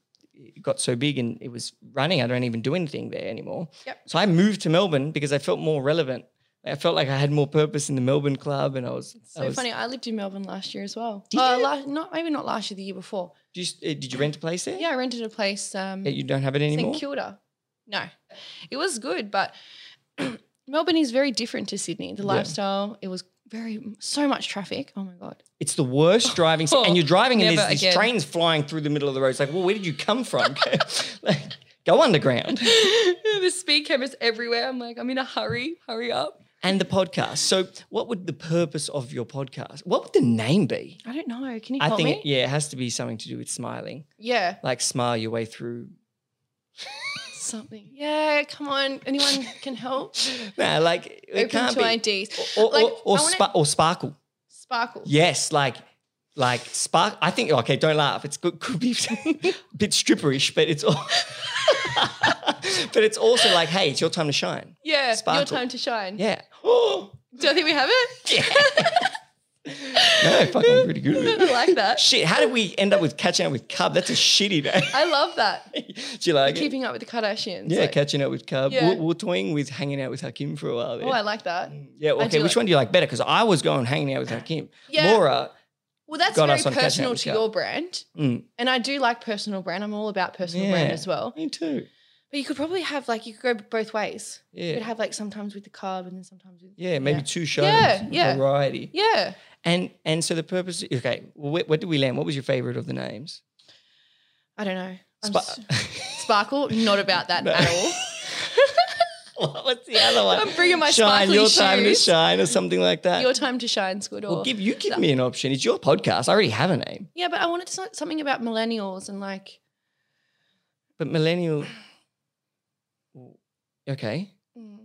got so big and it was running. I don't even do anything there anymore. Yep. So I moved to Melbourne because I felt more relevant. I felt like I had more purpose in the Melbourne club, and I was I So was- funny. I lived in Melbourne last year as well. Did uh, not maybe not last year, the year before. Did you, uh, did you rent a place there? Yeah, I rented a place. Um, Yeah, you don't have it anymore. St Kilda. No, it was good, but *clears throat* Melbourne is very different to Sydney. The Yeah. lifestyle, it was very so much traffic. Oh my god. It's the worst driving, *laughs* and you're driving and there's these trains flying through the middle of the road. It's like, well, where did you come from? *laughs* like, go underground. *laughs* the speed cameras everywhere. I'm like, I'm in a hurry. Hurry up. And the podcast. So, what would the purpose of your podcast? What would the name be? I don't know. Can you I help think, me? it, yeah, it has to be something to do with smiling. yeah. Like smile your way through. *laughs* Something. Yeah. Come on. Anyone can help. *laughs* No, like it Open can't to be. IDs. Or, or, Like, or, or, wanna- spa- or sparkle. Sparkle. Yes, like like spark. I think okay. Don't laugh. It's good. Could be a *laughs* bit stripperish, but it's all. but it's also like, hey, it's your time to shine. Yeah. Sparkle. Your time to shine. Yeah. Oh, Do I think we have it? Yeah. *laughs* no, fucking pretty good. at I like that. Shit, how did we end up with catching up with Cub? That's a shitty name. I love that. *laughs* Do you like it? Keeping up with the Kardashians. Yeah, like- catching up with Cub. Yeah. We're, we're toying with hanging out with Hakim for a while. There. Oh, I like that. yeah, okay. Which like- one do you like better? Because I was going hanging out with Hakim. Yeah. Laura, Well, that's got very us on catching up personal to Cal. your brand. mm, And I do like personal brand. I'm all about personal brand as well. me too. But you could probably have like you could go both ways. Yeah. You Yeah. could have like sometimes with the carb and then sometimes with Yeah, maybe two shows. Yeah, yeah. Variety. Yeah. And and so the purpose. Okay, where, where did we land? What was your favorite of the names? I don't know. I'm s- Sparkle, *laughs* not about that No. at all. *laughs* *laughs* What's the other one? I'm bringing my shine. Your time to shine, or something like that. Your time to shine's good. Or well, give you give me an option. It's your podcast. I already have a name, yeah, but I wanted to, something about millennials and like but millennial. Okay, mm,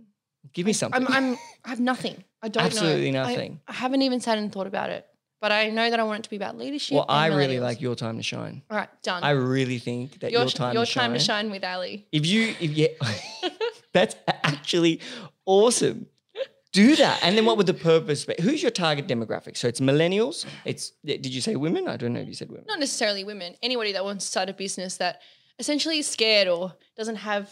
give me something. I'm I'm I have nothing. I don't Absolutely know. I- nothing. I, haven't even sat and thought about it. But I know that I want it to be about leadership. well, I really like your time to shine. All right, done. I really think that your your, time, your to, time shine, to shine with Ali. If you, if you, *laughs* *laughs* that's actually awesome. Do that, and then what would the purpose be? Who's your target demographic? So it's millennials. It's did you say women? I don't know if you said women. Not necessarily women. Anybody that wants to start a business that essentially is scared or doesn't have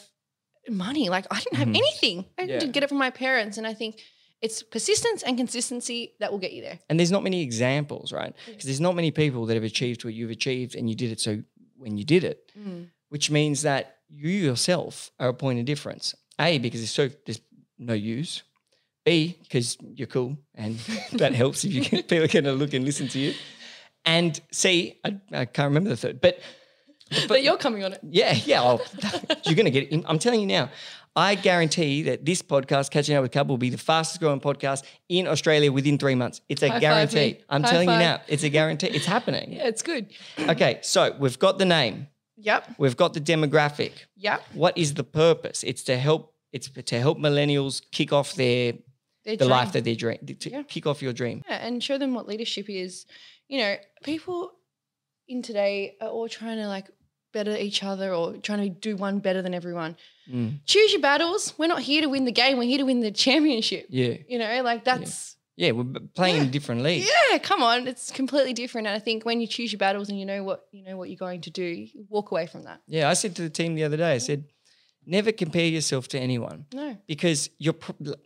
money. Like I didn't have Mhm. anything. I Yeah. did get it from my parents, and I think it's persistence and consistency that will get you there. And there's not many examples, right? Because there's not many people that have achieved what you've achieved and you did it so when you did it, which means that you yourself are a point of difference. A, because there's so there's no use. B, because you're cool and *laughs* that helps if you can, people to look and listen to you. And C, I, I can't remember the third, but But, you're coming on it. yeah, yeah, I'll, oh, *laughs* you're going to get it. I'm telling you now. I guarantee that this podcast, Catching Up with Cub, will be the fastest growing podcast in Australia within three months. It's a High guarantee. I'm High telling you now, it's a guarantee. It's happening. *laughs* Yeah, it's good. Okay, so we've got the name, Yep. we've got the demographic. Yep. What is the purpose? It's to help. It's to help millennials kick off their Their the life that they dream. To Yeah. kick off your dream. Yeah, and show them what leadership is. You know, people in today are all trying to like better each other or trying to do one better than everyone. Mm, Choose your battles. We're not here to win the game. We're here to win the championship. yeah, You know, like that's yeah. We're b- playing in different leagues. yeah. Come on, it's completely different. And I think when you choose your battles and you know what you know what you're going to do, walk away from that. Yeah, I said to the team the other day, I said, never compare yourself to anyone. No, because you're,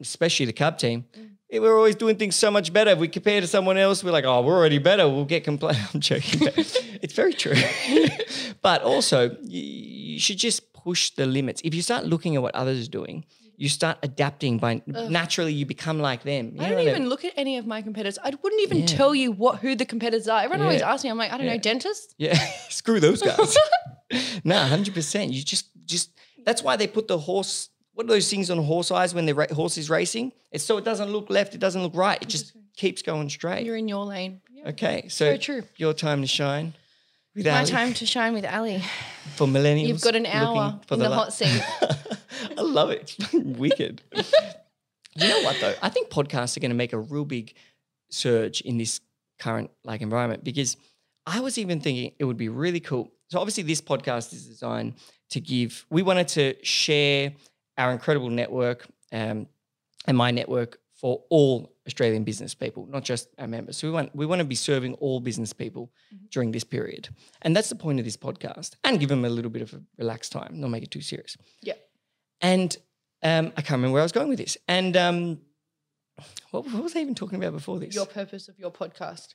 especially the Cub team, Mm. We're always doing things so much better. If we compare to someone else, we're like, oh, we're already better. We'll get complaint. *laughs* I'm joking. *laughs* it's very true. *laughs* but also, you, you should just push the limits. If you start looking at what others are doing, you start adapting by naturally you become like them. You I don't even look at any of my competitors. I wouldn't even Yeah. tell you what who the competitors are. Everyone always Yeah. asks me. I'm like, I don't Yeah. know, dentists? Yeah, screw those guys. no, hundred percent. You just, just that's why they put the horse. What are those things on horse eyes when the ra- horse is racing? It's so it doesn't look left, it doesn't look right. It just mm-hmm. keeps going straight. You're in your lane. Yeah. Okay, so Very true. your time to shine. With My Ali time to shine with Ali. for millennials. You've got an hour for in the la- hot seat. *laughs* I love it. It's fucking wicked. *laughs* you know what though? I think podcasts are going to make a real big surge in this current like environment because I was even thinking it would be really cool. So obviously this podcast is designed to give. We wanted to share our incredible network um, and my network for all Australian business people, not just our members. So we want we want to be serving all business people Mm-hmm. during this period, and that's the point of this podcast, and give them a little bit of a relaxed time, not make it too serious. Yeah. And um, I can't remember where I was going with this. And um, what, what was I even talking about before this? your purpose of your podcast.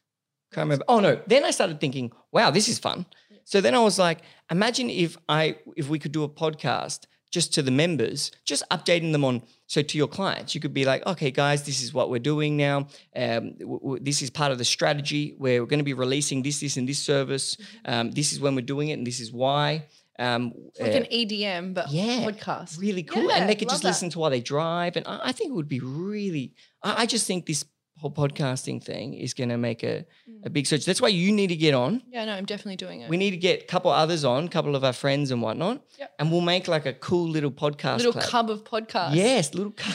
Can't remember. Oh no. Then I started thinking, wow, this is fun. So then I was like, imagine if I if we could do a podcast just to the members, just updating them on. So to your clients, you could be like, okay, guys, this is what we're doing now. Um, w- w- this is part of the strategy where we're going to be releasing this, this, and this service. Um, this is when we're doing it, and this is why. Um, Like uh, an EDM, but yeah, podcast. really cool. Yeah, and they could just that. listen to while they drive. And I, I think it would be really, I, I just think this whole podcasting thing is going to make a, a Mm. big surge. That's why you need to get on. Yeah, no, I'm definitely doing it. We need to get a couple others on, a couple of our friends and whatnot. Yep. And we'll make like a cool little podcast. Little club. cub of podcast. Yes, little *laughs* cub,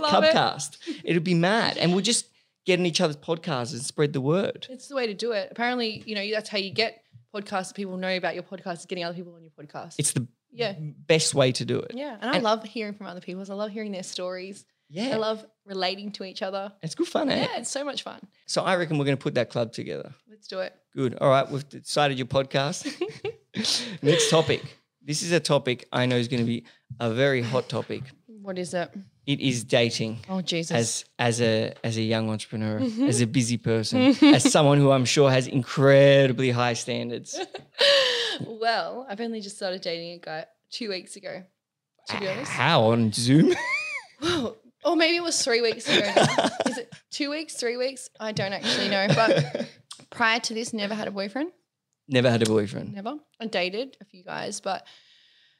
Love *laughs* it. cubcast. It'll be mad. And we'll just get in each other's podcasts and spread the word. It's the way to do it. Apparently, you know, that's how you get podcasts. People know about your podcast, is getting other people on your podcast. It's the yeah. best way to do it. Yeah. And I love hearing from other people. I love hearing their stories. Yeah. I love relating to each other. it's good fun, eh? Yeah, it's so much fun. So I reckon we're going to put that club together. Let's do it. Good. All right. We've decided your podcast. *laughs* Next topic. This is a topic I know is going to be a very hot topic. What is it? It is dating. Oh, Jesus. As as a as a young entrepreneur, as a busy person, as someone who I'm sure has incredibly high standards. *laughs* well, I've only just started dating a guy two weeks ago, to be honest. How on Zoom? *laughs* Whoa. Or maybe it was three weeks ago. now. *laughs* Is it two weeks, three weeks? I don't actually know. But *laughs* prior to this, never had a boyfriend. Never had a boyfriend. Never. I dated a few guys, but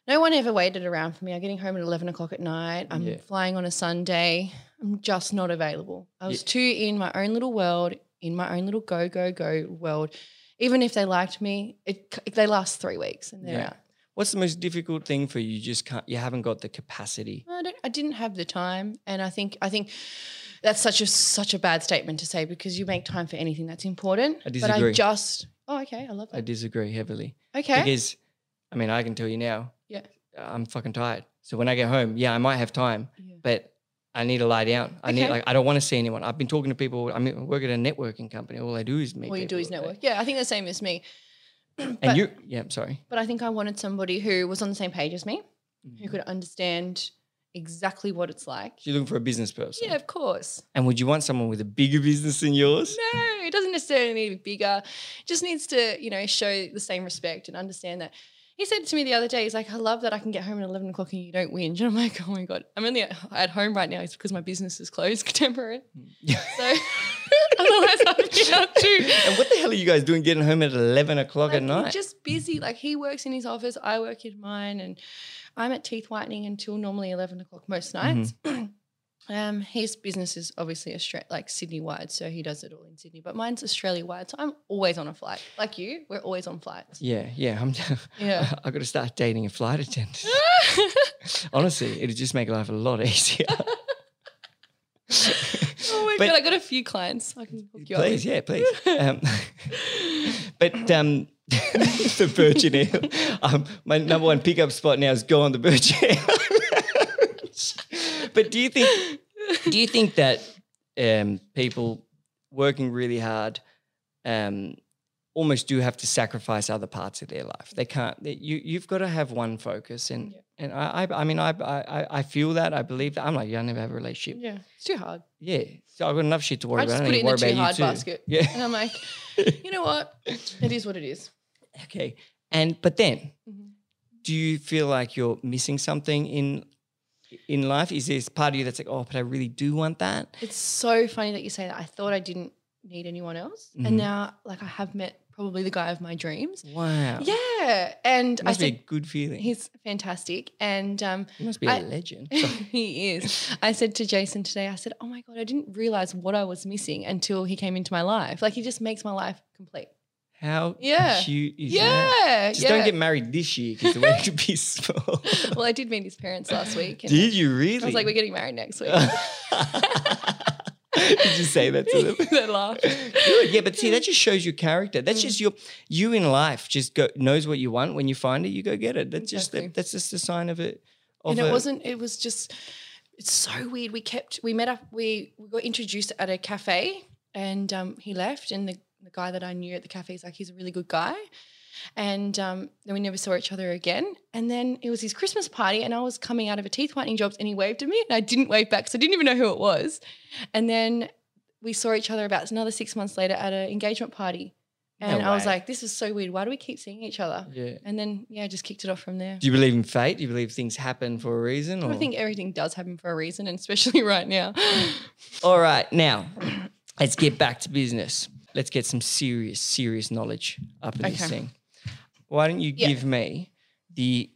no one ever waited around for me. I'm getting home at 11 o'clock at night. I'm Yeah. flying on a Sunday. I'm just not available. I was Yeah. too in my own little world, in my own little go, go, go world. Even if they liked me, it, they last three weeks and they're Yeah. out. What's the most difficult thing for you? You just can't. You haven't got the capacity. I, don't, I didn't have the time, and I think I think that's such a such a bad statement to say because you make time for anything that's important. I disagree. But. I just oh okay, I love that. I disagree heavily Okay, because, I mean, I can tell you now. Yeah. I'm fucking tired. So when I get home, yeah, I might have time, Yeah. but I need to lie down. I need like I don't want to see anyone. I've been talking to people. I mean, I work at a networking company. All I do is meet. all you do is network. Yeah, I think the same as me. *clears throat* And But- you, yeah, I'm sorry. But I think I wanted somebody who was on the same page as me. who mm-hmm. could understand exactly what it's like. You're looking for a business person. Yeah, of course. And would you want someone with a bigger business than yours? No, it doesn't necessarily need to be bigger. It just needs to, you know, show the same respect and understand that. He said to me the other day, he's like, I love that I can get home at 11 o'clock and you don't whinge. *laughs* And I'm like, oh my God, I'm only at, home right now. It's because my business is closed *laughs* temporary. Mm. *laughs* So otherwise I'd be up too. And what the hell are you guys doing getting home at 11 o'clock Like, at night? just busy. Like he works in his office, I work in mine, and I'm at teeth whitening until normally 11 o'clock most nights. *clears throat* um, his business is obviously Austra- like Sydney wide, so he does it all in Sydney. But mine's Australia wide, so I'm always on a flight. Like you, we're always on flights. yeah, yeah. I'm, *laughs* Yeah. I got to start dating a flight attendant. *laughs* Honestly, it'd just make life a lot easier. *laughs* Oh my But- god, I got a few clients. I can hook you up. please, yeah, please. Um, *laughs* but um, *laughs* the Virgin Hill, um, my number one pickup spot now is go on the Virgin Hill. *laughs* but do you think do you think that um, people working really hard um, almost do have to sacrifice other parts of their life? They can't. They, you you've got to have one focus, and Yeah. and I I, I mean I, I I feel that I believe that I'm like yeah, I never have a relationship. Yeah, it's too hard. Yeah, so I've got enough shit to worry I about. just I put it in the too hard too. basket. Yeah. And I'm like, *laughs* you know what? It is what it is. Okay. And but then, Mhm. do you feel like you're missing something in in life? Is there part of you that's like, oh, but I really do want that? It's so funny that you say that. I thought I didn't need anyone else, Mhm. and now like I have met probably the guy of my dreams. Wow. Yeah, and It I must be a said good feeling. he's fantastic, and um, he must be a I- legend. *laughs* he is. I said to Jason today, I said, "Oh my god, I didn't realize what I was missing until he came into my life. Like he just makes my life complete." How Yeah. cute is that? Yeah, Just yeah. don't get married this year because the wedding could be *laughs* small. well, I did meet his parents last week. And Did you really? I was like, "We're getting married next week." *laughs* Did you say that to them? *laughs* they laughed. Good. Yeah, but see, that just shows your character. That's Mm. just your you in life. Just go knows what you want. When you find it, you go get it. That's just Exactly. the, that's just a sign of it. Of and it a- wasn't it was just it's so weird we kept we met up we, we got introduced at a cafe and um, he left and the, the guy that i knew at the cafe is like he's a really good guy and um, then we never saw each other again and then it was his christmas party and i was coming out of a teeth whitening job, and he waved at me and i didn't wave back because i didn't even know who it was and then we saw each other about another six months later at an engagement party No and i was like this is so weird why do we keep seeing each other Yeah. and then yeah I just kicked it off from there Do you believe in fate? Do you believe things happen for a reason? Or? I think everything does happen for a reason, and especially *laughs* right now. All right, now let's get back to business. Let's get some serious, serious knowledge up in this Okay. thing. Why don't you Yeah. give me the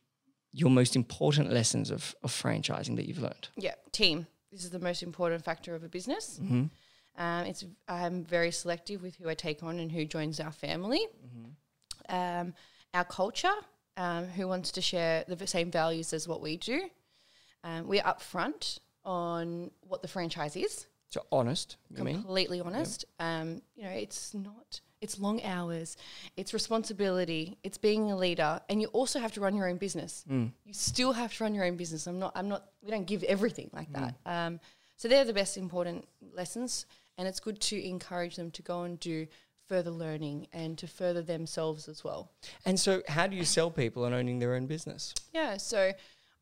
your most important lessons of, of franchising that you've learned? yeah, team. This is the most important factor of a business. Mm-hmm. Um, it's I'm very selective with who I take on and who joins our family. Um, our culture, um, who wants to share the same values as what we do. Um, we're upfront on what the franchise is. So honest, you mean? completely honest. Um, you know, it's not. It's long hours. It's responsibility. It's being a leader, and you also have to run your own business. Mm. You still have to run your own business. I'm not. I'm not. We don't give everything like that. Mm. Um, so they're the best important lessons, and it's good to encourage them to go and do further learning and to further themselves as well. And so, how do you sell people on owning their own business? Yeah. So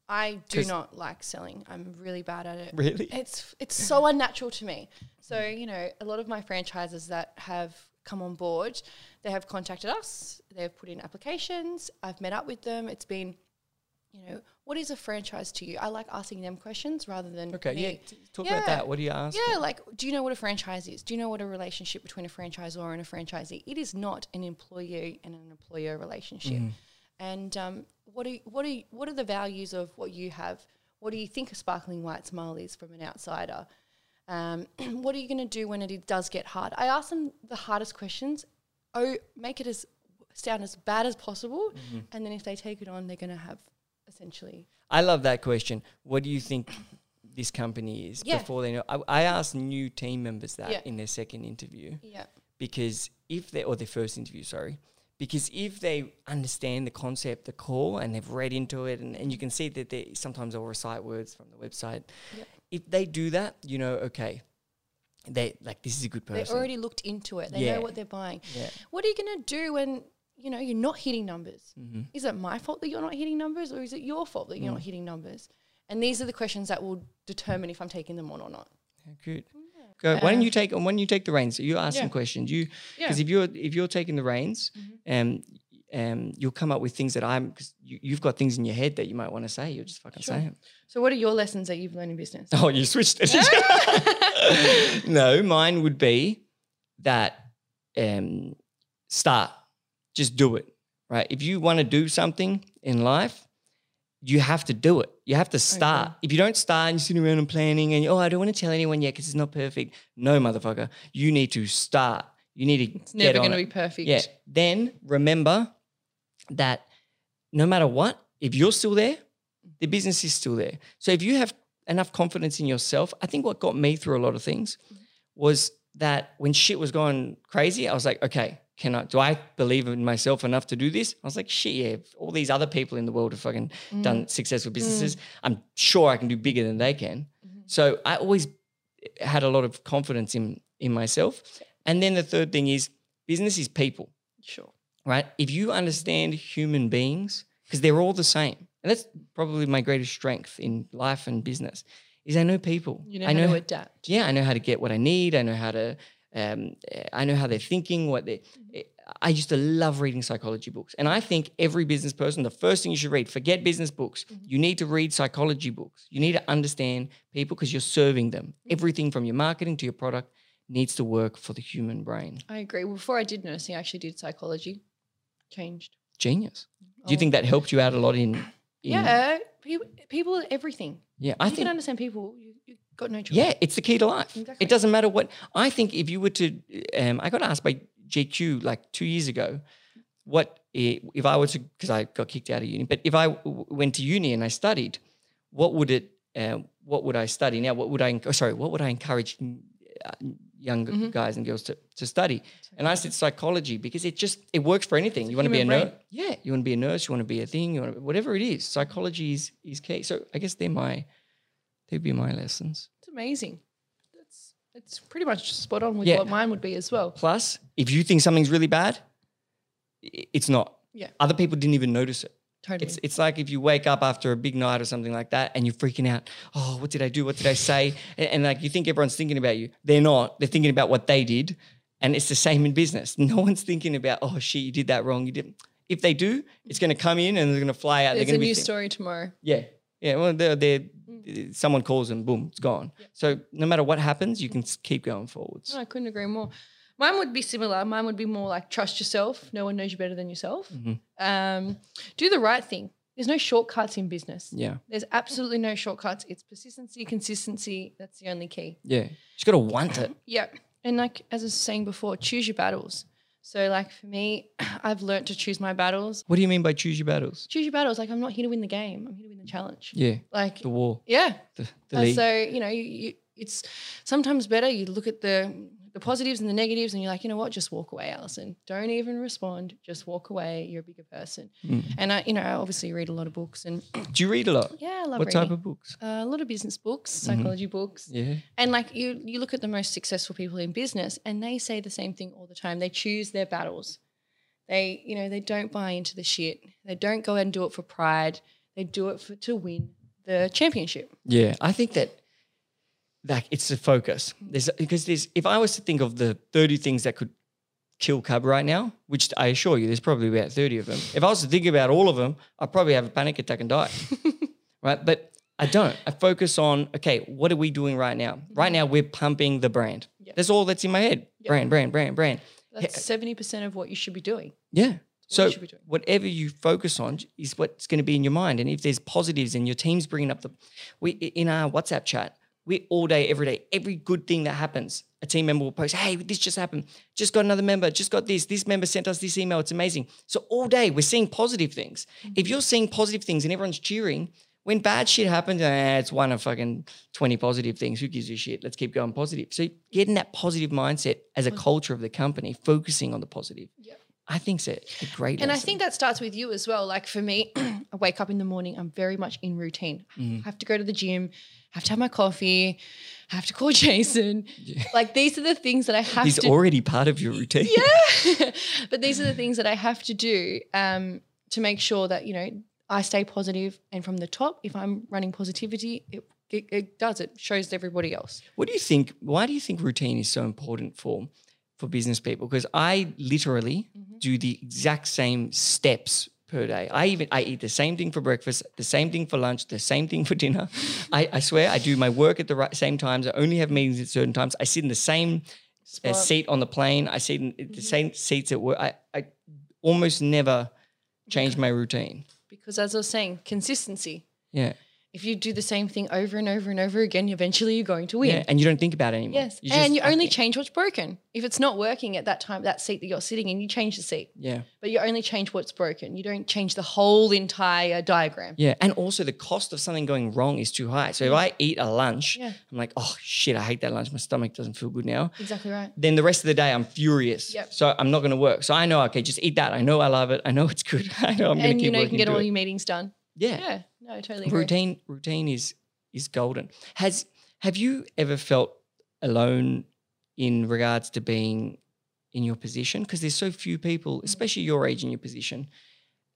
I do not like selling. I'm really bad at it. Really? It's it's so unnatural to me. So you know, a lot of my franchises that have come on board, they have contacted us. They've put in applications. I've met up with them. It's been, you know, what is a franchise to you? I like asking them questions rather than Okay, me. yeah. Talk Yeah. about that. What do you ask? Yeah, like, do you know what a franchise is? Do you know what a relationship between a franchisor and a franchisee? It is not an employee and an employer relationship. And um, what are what are what are the values of what you have? What do you think a sparkling white smile is from an outsider? Um, *clears throat* what are you going to do when it does get hard? I ask them the hardest questions. Oh, make it as sound as bad as possible, and then if they take it on, they're going to have essentially I love that question. What do you think this company is Yeah. before they know? I, I ask new team members that Yeah. in their second interview yeah because if they or their first interview, sorry, because if they understand the concept, the call, and they've read into it, and, and you can see that they sometimes they'll recite words from the website. Yep. If they do that, you know, okay, they like this is a good person. they already looked into it. They Yeah. know what they're buying. yeah. What are you going to do when you know, you're not hitting numbers. Mm-hmm. Is it my fault that you're not hitting numbers or is it your fault that you're Mm. not hitting numbers? And these are the questions that will determine if I'm taking them on or not. Yeah, Good. Go. Why don't you take why don't you take the reins? You ask some questions. You Yeah. because if you're if you're taking the reins, Mhm. um, um, you'll come up with things that I'm because you, you've got things in your head that you might want to say. You'll just fucking Sure. say them. So what are your lessons that you've learned in business? Oh, you switched it. *laughs* no, mine would be that um, start. Just do it. Right. If you want to do something in life, you have to do it. You have to start. If you don't start and you're sitting around and planning and oh, I don't want to tell anyone yet because it's not perfect. No, motherfucker. You need to start. You need to It's never going to be perfect. Yeah. Then remember that no matter what, if you're still there, the business is still there. So if you have enough confidence in yourself, I think what got me through a lot of things was that when shit was going crazy, I was like, okay, can I do I believe in myself enough to do this? I was like, shit, yeah. All these other people in the world have fucking Mm. done successful businesses. I'm sure I can do bigger than they can. Mm-hmm. So I always had a lot of confidence in in myself. And then the third thing is business is people Sure. Right? If you understand human beings, because they're all the same, and that's probably my greatest strength in life and business, is I know people. You know I how know, to adapt. yeah, I know how to get what I need. I know how to, um, I know how they're thinking. What they, mm-hmm. eh, I used to love reading psychology books, and I think every business person, the first thing you should read, forget business books. Mm-hmm. You need to read psychology books. You need to understand people because you're serving them. Mm-hmm. Everything from your marketing to your product needs to work for the human brain. I agree. Before I did nursing, I actually did psychology. Changed. Genius. Do you Oh. think that helped you out a lot in? in Yeah. People, people everything. Yeah, I you think. can understand people. You, you got no choice. Yeah, it's the key to life. Exactly. It doesn't matter what. I think if you were to, um, I got asked by JQ like two years ago, what if I were to, because I got kicked out of uni, but if I w- went to uni and I studied, what would it, uh, what would I study now? What would I, enc- sorry, what would I encourage uh, young Mm-hmm. guys and girls to, to study? And I said psychology because it just, it works for anything. You want to be a nurse? Yeah, you want to be a nurse, you want to be a thing, you want to, whatever it is, psychology is, is key. So I guess they're my, they'd be my lessons. It's amazing. That's it's pretty much spot on with Yeah. what mine would be as well. Plus, if you think something's really bad, it's not. Yeah. Other people didn't even notice it. Totally. It's it's like if you wake up after a big night or something like that and you're freaking out. Oh, what did I do? What did I say? And, and like you think everyone's thinking about you. They're not. They're thinking about what they did. And it's the same in business. *laughs* No one's thinking about, oh shit, you did that wrong. You didn't. If they do, it's going to come in and they're going to fly out. There's they're a going to be new thi- story tomorrow. yeah. Yeah. Well, they're, they're, Mm. someone calls and boom, it's gone. So no matter what happens, you can keep going forwards. No, I couldn't agree more. Mine would be similar. Mine would be more like trust yourself. No one knows you better than yourself. Mhm. Um, do the right thing. There's no shortcuts in business. Yeah. There's absolutely no shortcuts. It's persistency, consistency. That's the only key. Yeah. You just got to want it. *clears throat* Yeah. And like as I was saying before, choose your battles. So like for me, *clears throat* I've learned to choose my battles. What do you mean by choose your battles? Choose your battles. Like I'm not here to win the game. I'm here to win the challenge. Yeah. Like The war. yeah. The, the Uh, so you know, you, you, it's sometimes better. You look at the the positives and the negatives, and you're like, you know what, just walk away, Alison. Don't even respond. Just walk away. You're a bigger person. Mm. And I, you know, I obviously read a lot of books, and *clears throat* Do you read a lot? yeah, I love What reading. type of books? uh, a lot of business books, Mm-hmm. psychology books, Yeah. and like you, you look at the most successful people in business, and they say the same thing all the time. They choose their battles. They, you know, they don't buy into the shit. They don't go out and do it for pride. They do it for to win the championship. Yeah. I think that that it's a focus. There's because there's if I was to think of the 30 things that could kill Cub right now, which I assure you there's probably about 30 of them. If I was to think about all of them, I'd probably have a panic attack and die. *laughs* right? But I don't. I focus on okay, what are we doing right now? Right now we're pumping the brand. Yeah. That's all that's in my head. Yeah. Brand, brand, brand, brand. That's uh, seventy percent of what you should be doing. Yeah. what So you should be doing. whatever you focus on is what's going to be in your mind. And if there's positives and your team's bringing up the, we in our WhatsApp chat, we all day, every day, every good thing that happens, a team member will post, "Hey, this just happened. Just got another member. Just got this. This member sent us this email. It's amazing." So all day we're seeing positive things. If you're seeing positive things and everyone's cheering. When bad shit happens, eh, it's one of fucking 20 positive things. Who gives a shit? Let's keep going positive. So getting that positive mindset as a culture of the company, focusing on the positive. Yep. I think it's a, great And I think that starts with you as well. Like for me, *clears throat* I wake up in the morning, I'm very much in routine. Mm. I have to go to the gym, have to have my coffee, I have to call *laughs* Jason. Like these are the things that I have He's to already part of your routine. Yeah. *laughs* *laughs* but these are the things that I have to do um, to make sure that, you know, I stay positive and from the top, if I'm running positivity, it, it, it does, it shows everybody else. What do you think? Why do you think routine is so important for for business people? Because I literally Mm-hmm. do the exact same steps per day. I even I eat the same thing for breakfast, the same thing for lunch, the same thing for dinner. *laughs* I, I swear I do my work at the right, same times. I only have meetings at certain times. I sit in the same uh, seat on the plane. I sit in Mm-hmm. the same seats at work. I, I almost never change my routine. Because as I was saying, consistency. Yeah. If you do the same thing over and over and over again, eventually you're going to win. Yeah. And you don't think about it anymore. Yes. You and you only change what's broken. If it's not working at that time, that seat that you're sitting in, you change the seat. Yeah. But you only change what's broken. You don't change the whole entire diagram. Yeah, and also the cost of something going wrong is too high. So if mm. I eat a lunch, Yeah. I'm like, oh shit, I hate that lunch. My stomach doesn't feel good now. Exactly right. Then the rest of the day, I'm furious. Yep. So I'm not going to work. So I know, okay, just eat that. I know I love it. I know it's good. *laughs* I know I'm going to And you know you can get all it. your meetings done. Yeah. Yeah. No, totally agree. routine. Routine is is golden. Has have you ever felt alone in regards to being in your position? Because there's so few Mm. people, especially your age in your position.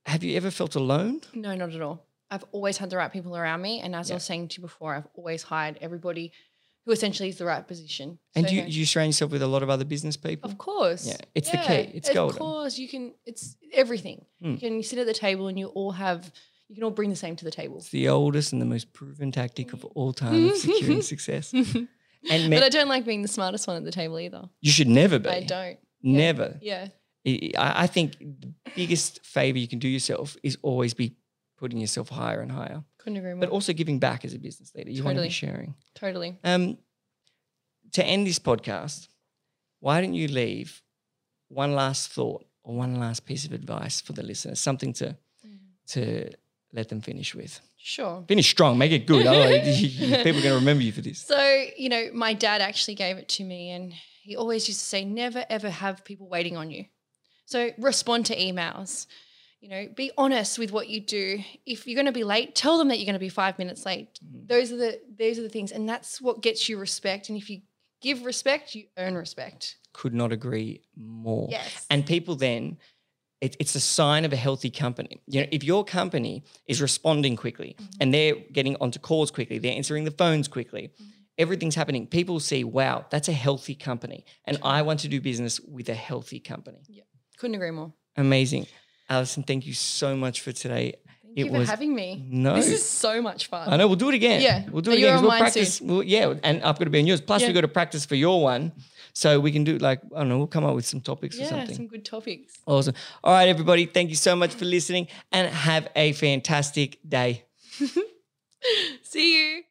Have you ever felt alone? No, not at all. I've always had the right people around me. And as Yeah. I was saying to you before, I've always hired everybody who essentially is the right position. And So, you, no. you surround yourself with a lot of other business people? Of course. Yeah, it's the key. It's of golden. Of course, you can. It's everything. Mm. You can sit at the table and you all have. You can all bring the same to the table. It's the oldest and the most proven tactic of all time of *laughs* securing success. *laughs* And But I don't like being the smartest one at the table either. you should never be. I don't. Never. Yeah. I, think the biggest favor you can do yourself is always be putting yourself higher and higher, Couldn't agree more. but also giving back as a business leader. You want to Totally. be sharing. totally. Um, to end this podcast, why don't you leave one last thought or one last piece of advice for the listeners, something to to let them finish with? Sure. Finish strong, make it good. Otherwise, *laughs* *laughs* people are going to remember you for this. So, you know, my dad actually gave it to me and he always used to say, never ever have people waiting on you. So respond to emails. You know, be honest with what you do. If you're going to be late, tell them that you're going to be five minutes late. Mm-hmm. Those are the those are the things, and that's what gets you respect. And if you give respect, you earn respect. Could not agree more. Yes. And people then, it, it's a sign of a healthy company. You know, if your company is responding quickly Mm-hmm. and they're getting onto calls quickly, they're answering the phones quickly, Mm-hmm. everything's happening. People see, wow, that's a healthy company, and I want to do business with a healthy company. Yeah, Couldn't agree more. Amazing, Alison. Thank you so much for today. Thank It you for was- having me. No. This is so much fun. I know we'll do it again. Yeah. we'll do it again. We'll practice. We'll, yeah, and I've got to be on yours. Plus, Yeah. we've got to practice for your one, so we can do like I don't know. We'll come up with some topics or something. Yeah, something. some good topics. Awesome. All right, everybody. Thank you so much for listening and have a fantastic day. *laughs* See you.